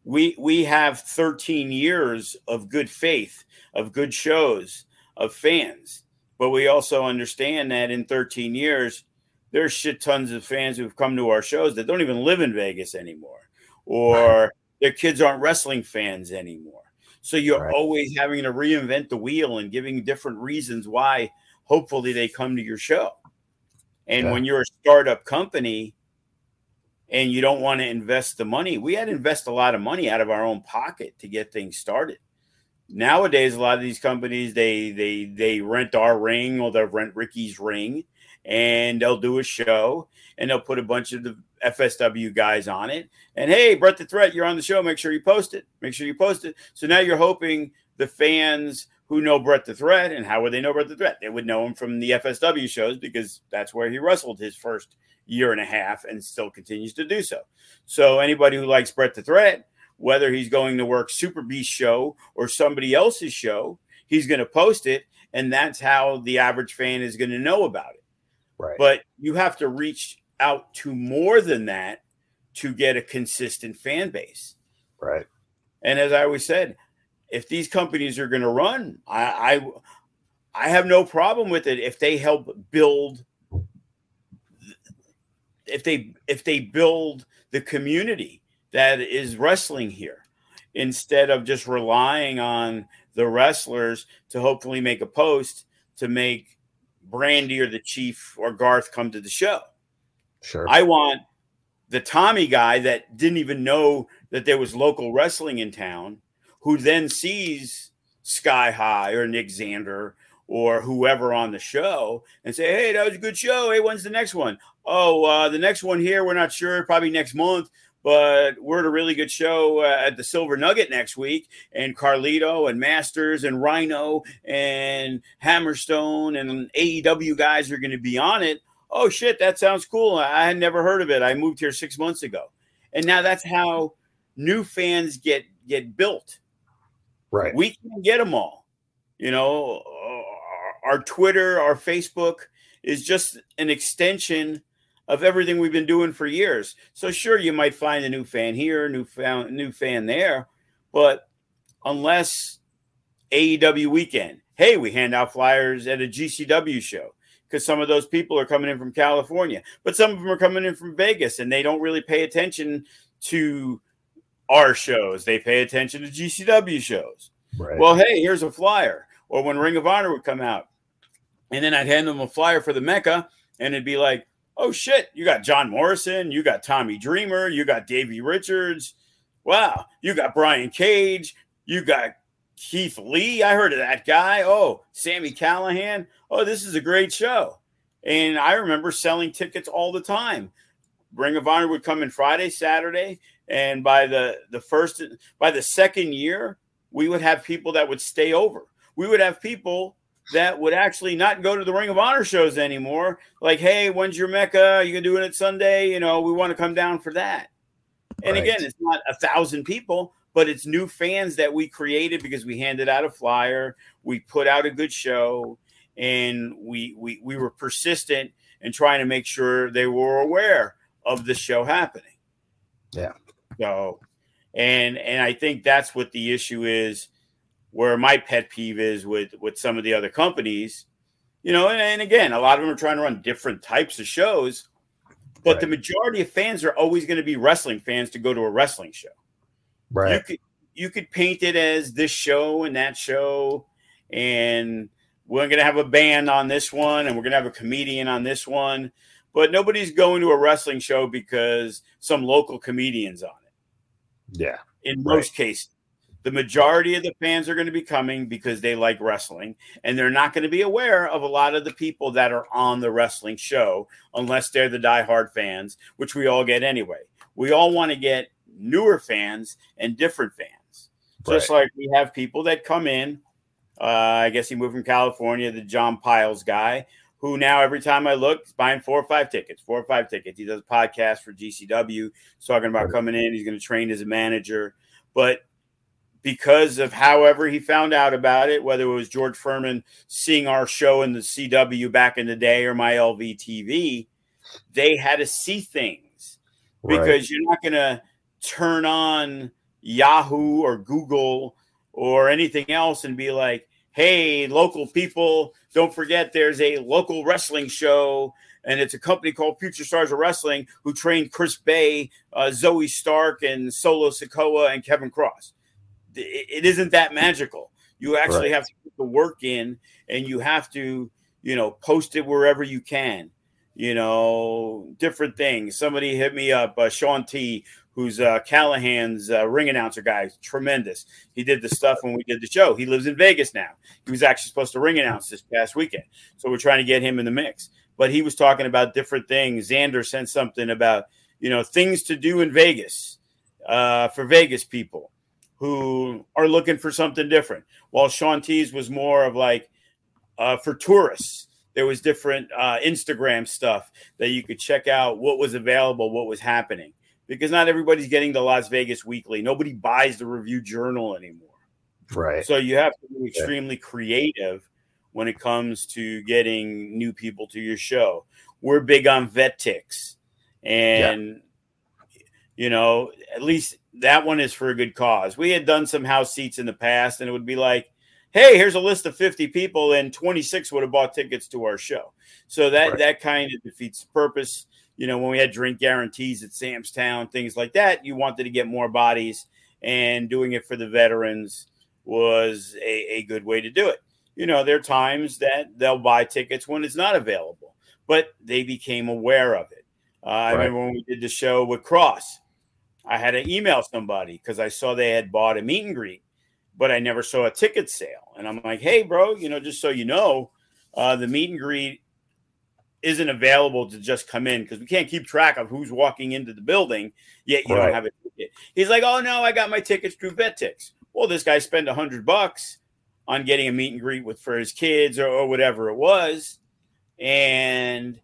we we have 13 years of good faith, of good shows, of fans. But we also understand that in 13 years, there's shit tons of fans who've come to our shows that don't even live in Vegas anymore, or their kids aren't wrestling fans anymore. So you're right. always having to reinvent the wheel and giving different reasons why hopefully they come to your show. And yeah. when you're a startup company and you don't want to invest the money, we had to invest a lot of money out of our own pocket to get things started. Nowadays, a lot of these companies they they they rent our ring or they'll rent Ricky's ring and they'll do a show and they'll put a bunch of the FSW guys on it. And hey, Brett the Threat, you're on the show. Make sure you post it. Make sure you post it. So now you're hoping the fans who know Brett the Threat, and how would they know Brett the Threat? They would know him from the FSW shows because that's where he wrestled his first year and a half and still continues to do so. So anybody who likes Brett the Threat, whether he's going to work Super Beast show or somebody else's show, he's going to post it, and that's how the average fan is going to know about it. Right. But you have to reach out to more than that to get a consistent fan base. Right. And as I always said, if these companies are going to run, I, I I have no problem with it if they help build if they if they build the community that is wrestling here instead of just relying on the wrestlers to hopefully make a post to make Brandy or the Chief or Garth come to the show. Sure. I want the Tommy guy that didn't even know that there was local wrestling in town, who then sees Sky High or Nick Xander or whoever on the show and say, "Hey, that was a good show. Hey, when's the next one? Oh, uh, the next one here. We're not sure. Probably next month." but we're at a really good show uh, at the Silver Nugget next week. And Carlito and Masters and Rhino and Hammerstone and AEW guys are going to be on it. Oh, shit, that sounds cool. I had never heard of it. I moved here six months ago. And now that's how new fans get get built. Right. We can get them all. You know, uh, our Twitter, our Facebook is just an extension – of everything we've been doing for years. So sure, you might find a new fan here, new fan, new fan there, but unless AEW weekend, hey, we hand out flyers at a GCW show because some of those people are coming in from California, but some of them are coming in from Vegas and they don't really pay attention to our shows. They pay attention to GCW shows. Right. Well, hey, here's a flyer. Or when Ring of Honor would come out, and then I'd hand them a flyer for the Mecca, and it'd be like, oh shit, you got John Morrison, you got Tommy Dreamer, you got Davey Richards. Wow, you got Brian Cage, you got Keith Lee. I heard of that guy. Oh, Sami Callihan. Oh, this is a great show. And I remember selling tickets all the time. Ring of Honor would come in Friday, Saturday, and by the the first by the second year, we would have people that would stay over. We would have people that would actually not go to the Ring of Honor shows anymore. Like, hey, when's your Mecca? You can do it Sunday? You know, we want to come down for that. And right. again, it's not a thousand people, but it's new fans that we created because we handed out a flyer, we put out a good show, and we we we were persistent in trying to make sure they were aware of the show happening. Yeah. So, and and I think that's what the issue is where my pet peeve is with with some of the other companies you know and, and again a lot of them are trying to run different types of shows but right. the majority of fans are always going to be wrestling fans to go to a wrestling show right. You could you could paint it as this show and that show and we're going to have a band on this one and we're going to have a comedian on this one but nobody's going to a wrestling show because some local comedians on it. Yeah. In most right. cases. The majority of the fans are going to be coming because they like wrestling and they're not going to be aware of a lot of the people that are on the wrestling show unless they're the diehard fans which we all get anyway. We all want to get newer fans and different fans right. just like we have people that come in uh, i guess he moved from california the john piles guy who now every time I look, is buying four or five tickets, four or five tickets. He does a podcast for GCW. He's talking about coming in. He's going to train as a manager, but because of however he found out about it, whether it was George Furman seeing our show in the CW back in the day or my LV TV, they had to see things because you're not going to turn on Yahoo or Google or anything else and be like, hey, local people, don't forget there's a local wrestling show and it's a company called Future Stars of Wrestling who trained Chris Bey, uh, Zoey Stark, and Solo Sikoa and Kevin Kross it isn't that magical. You actually right. have to put the work in and you have to, you know, post it wherever you can. You know, different things. Somebody hit me up, uh, Sean T, who's uh, Callihan's uh, ring announcer guy, tremendous. He did the stuff when we did the show. He lives in Vegas now. He was actually supposed to ring announce this past weekend, so we're trying to get him in the mix. But he was talking about different things. Xander sent something about you know things to do in Vegas uh, for Vegas people who are looking for something different. While Sean Tees was more of like uh, for tourists. There was different uh, Instagram stuff that you could check out what was available, what was happening. Because not everybody's getting the Las Vegas Weekly. Nobody buys the Review Journal anymore. Right. So you have to be extremely creative when it comes to getting new people to your show. We're big on VetTix. And, yeah. you know, at least that one is for a good cause. We had done some house seats in the past, and it would be like, hey, here's a list of 50 people, and 26 would have bought tickets to our show. So that right. that kind of defeats the purpose. You know, when we had drink guarantees at Sam's Town, things like that, you wanted to get more bodies, and doing it for the veterans was a, a good way to do it. You know, there are times that they'll buy tickets when it's not available, but they became aware of it. Uh, right. I remember when we did the show with Kross I had to email somebody because I saw they had bought a meet and greet, but I never saw a ticket sale. And I'm like, hey, bro, you know, just so you know, uh, the meet and greet isn't available to just come in because we can't keep track of who's walking into the building, yet you right. don't have a ticket. He's like, oh, no, I got my tickets through VetTix. Well, this guy spent a hundred bucks on getting a meet and greet with for his kids or, or whatever it was. And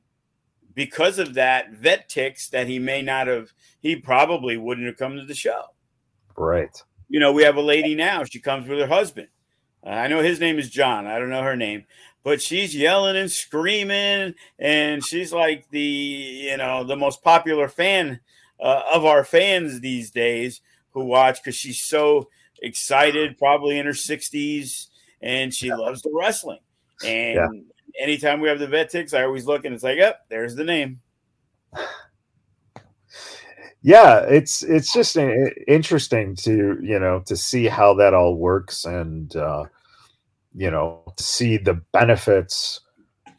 because of that VetTix that he may not have he probably wouldn't have come to the show right you know we have a lady now she comes with her husband uh, i know his name is john i don't know her name but she's yelling and screaming and she's like the you know the most popular fan uh, of our fans these days who watch because she's so excited probably in her 60s and she loves the wrestling. And yeah. anytime we have the VetTix, I always look and it's like, yep, there's the name. Yeah, it's it's just interesting to you know to see how that all works and uh, you know to see the benefits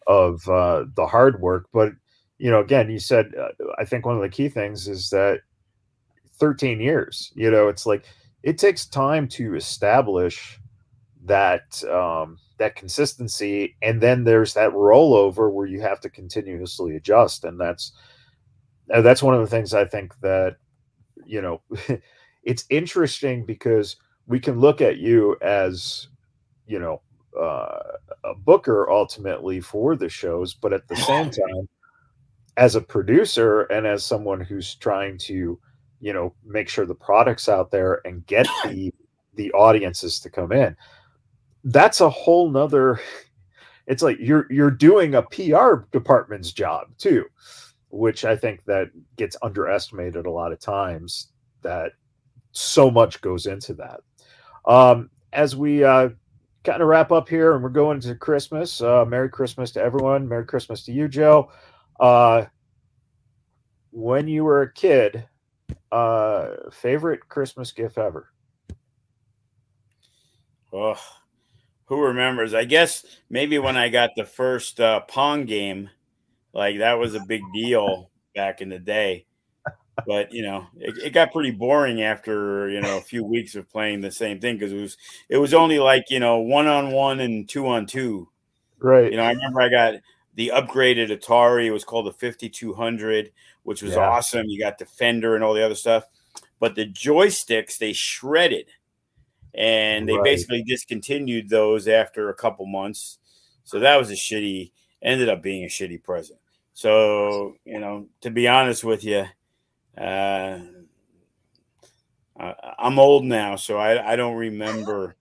of uh, the hard work. But you know, again, you said uh, I think one of the key things is that 13 years. You know, it's like it takes time to establish that um, that consistency and then there's that rollover where you have to continuously adjust and that's uh, that's one of the things i think that you know it's interesting because we can look at you as you know uh, a booker ultimately for the shows but at the same time as a producer and as someone who's trying to you know make sure the products out there and get the the audiences to come in that's a whole nother it's like you're you're doing a PR department's job too, which I think that gets underestimated a lot of times that so much goes into that. Um, as we uh, kind of wrap up here and we're going to Christmas, uh, Merry Christmas to everyone. Merry Christmas to you, Joe. Uh, when you were a kid, uh, favorite Christmas gift ever? Oh, who remembers? I guess maybe when I got the first uh, Pong game, like that was a big deal back in the day. But you know, it, it got pretty boring after you know a few weeks of playing the same thing because it was it was only like you know one on one and two on two. Right. You know, I remember I got the upgraded Atari. It was called the 5200, which was yeah. awesome. You got Defender and all the other stuff. But the joysticks they shredded and they right. basically discontinued those after a couple months. So that was a shitty. ended up being a shitty present. So you know, to be honest with you, uh, I'm old now, so I, I don't remember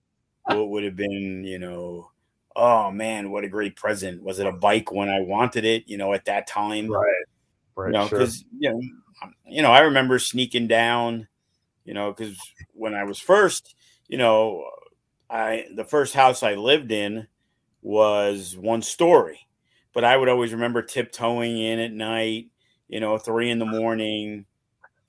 what would have been. You know, oh man, what a great present! Was it a bike when I wanted it? You know, at that time, right? Right. You know, because sure. you know, you know, I remember sneaking down. You know, because when I was first, you know, I the first house I lived in was one story, but I would always remember tiptoeing in at night, you know, three in the morning,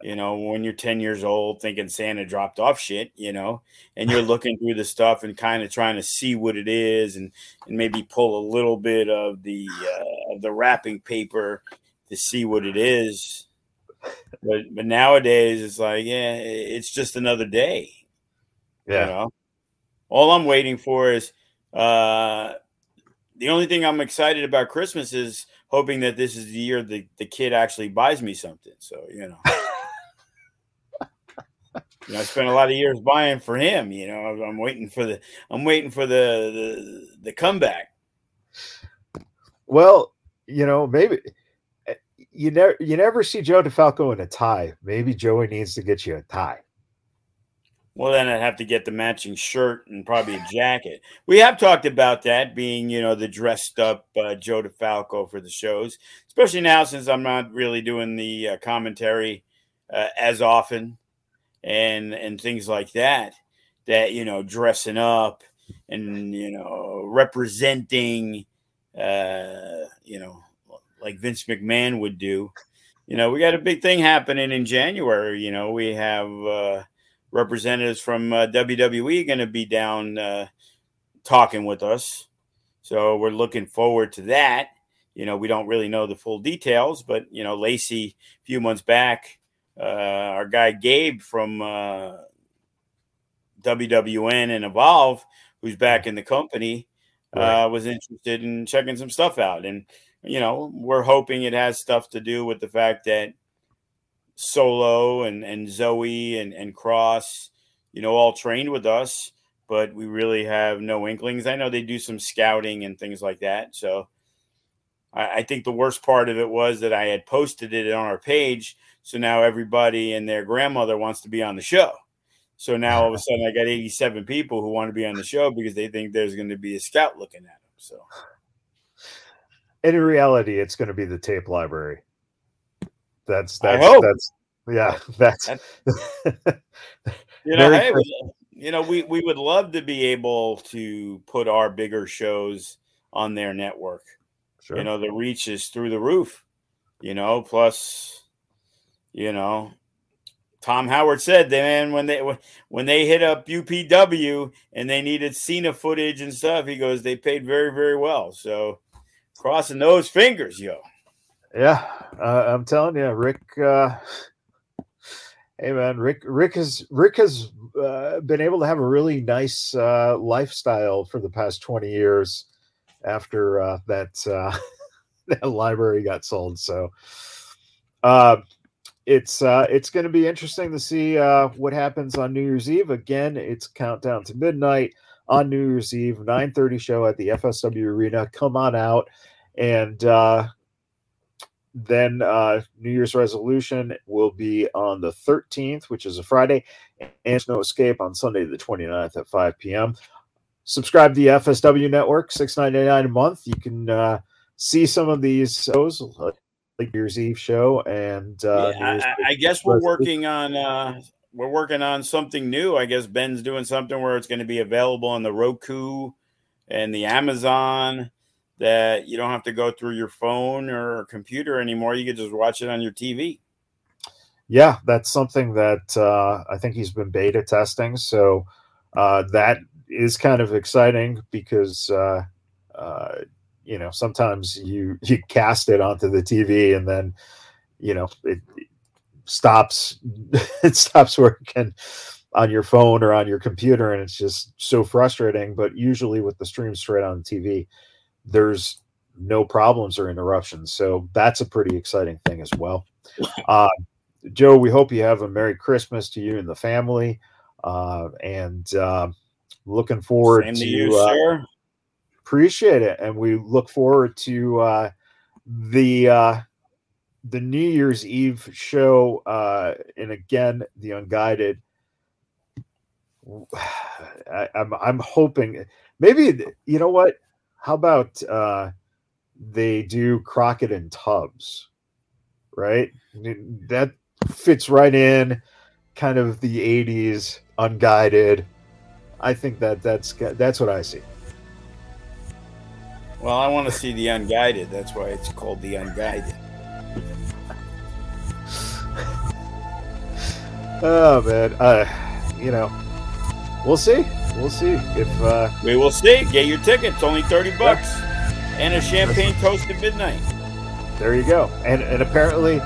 you know, when you're 10 years old, thinking Santa dropped off shit, you know, and you're looking through the stuff and kind of trying to see what it is and, and maybe pull a little bit of the uh, of the wrapping paper to see what it is. But but nowadays it's like, yeah, it's just another day. Yeah. You know? all I'm waiting for is uh, the only thing I'm excited about Christmas is hoping that this is the year the, the kid actually buys me something. So, you know. you know, I spent a lot of years buying for him. You know, I'm waiting for the I'm waiting for the the, the comeback. Well, you know, maybe eh, you never you never see Joe DeFalco in a tie. Maybe Joey needs to get you a tie. Well, then I'd have to get the matching shirt and probably a jacket. We have talked about that being, you know, the dressed up uh, Joe DeFalco for the shows, especially now since I'm not really doing the uh, commentary uh, as often and and things like that. That you know, dressing up and you know, representing, uh, you know, like Vince McMahon would do. You know, we got a big thing happening in January. You know, we have uh, representatives from uh, WWE going to be down uh, talking with us. So we're looking forward to that. You know, we don't really know the full details, but you know, Lacey a few months back, uh, our guy Gabe from uh, WWN and Evolve, who's back in the company, right. Uh, was interested in checking some stuff out, and you know, we're hoping it has stuff to do with the fact that Solo and, and Zoe and, and Kross, you know, all trained with us, but we really have no inklings. I know they do some scouting and things like that. So I, I think the worst part of it was that I had posted it on our page. So now everybody and their grandmother wants to be on the show. So now all of a sudden I got 87 people who want to be on the show because they think there's going to be a scout looking at them. So in reality, it's going to be the tape library. That's that's that's yeah. That's, you know, hey, you know, we we would love to be able to put our bigger shows on their network. Sure. You know, the reach is through the roof. You know, plus, you know, Tom Howard said, man, when they when they hit up UPW and they needed Cena footage and stuff, he goes, they paid very very well. So, crossing those fingers, yo. Yeah, uh, I'm telling you, Rick. Uh, hey, man, Rick. Rick has Rick has uh, been able to have a really nice uh, lifestyle for the past 20 years after uh, that uh, that library got sold. So, uh, it's uh, it's going to be interesting to see uh, what happens on New Year's Eve. Again, it's countdown to midnight on New Year's Eve, 9:30 show at the FSW Arena. Come on out and uh, then uh, New Year's resolution will be on the 13th, which is a Friday, and No Escape on Sunday, the 29th at 5 p.m. Subscribe to the FSW Network, six ninety nine a month. You can uh, see some of these shows, The year's Eve show, and uh, yeah, I, I, guess we're working on uh, we're working on something new. I guess Ben's doing something where it's going to be available on the Roku and the Amazon that you don't have to go through your phone or computer anymore. You can just watch it on your TV. Yeah, that's something that uh, I think he's been beta testing. So uh, that is kind of exciting because uh, uh you know sometimes you you cast it onto the TV and then you know it, it stops it stops working on your phone or on your computer and it's just so frustrating but usually with the stream straight on tv there's no problems or interruptions. So that's a pretty exciting thing as well. Uh, Joe, we hope you have a Merry Christmas to you and the family. Uh, and uh, looking forward Same to, you, uh, sir. Appreciate it, and we look forward to uh, the uh, the New Year's Eve show, uh, and again the Unguided. I, I'm I'm hoping maybe you know what? How about uh, they do Crockett and Tubbs, right? That fits right in, kind of the '80s unguided. I think that that's that's what I see. Well, I want to see the unguided. That's why it's called the unguided. oh man, uh, you know, we'll see. We'll see if uh, we will see. Get your tickets, only thirty bucks, and a champagne toast at midnight. There you go. And and apparently,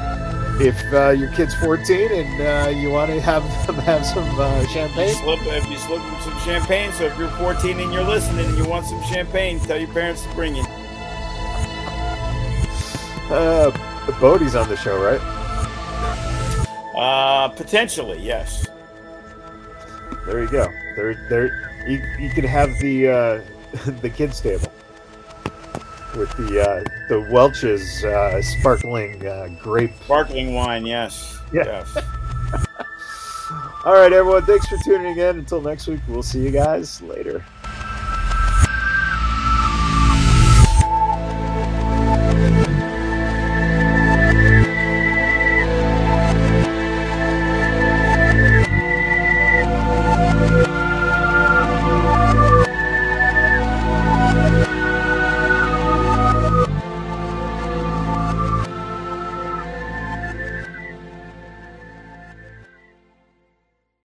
if uh, your kid's fourteen and uh, you want to have them have some uh, champagne, slip, if you slip them some champagne. So if you're fourteen and you're listening and you want some champagne, tell your parents to bring it. Uh, Bodie's on the show, right? Uh, potentially, yes. There you go. There, there. You, you can have the uh, the kids table with the uh, the Welch's uh, sparkling uh, grape sparkling wine. Yes. Yeah. Yes. All right, everyone. Thanks for tuning in. Until next week, we'll see you guys later.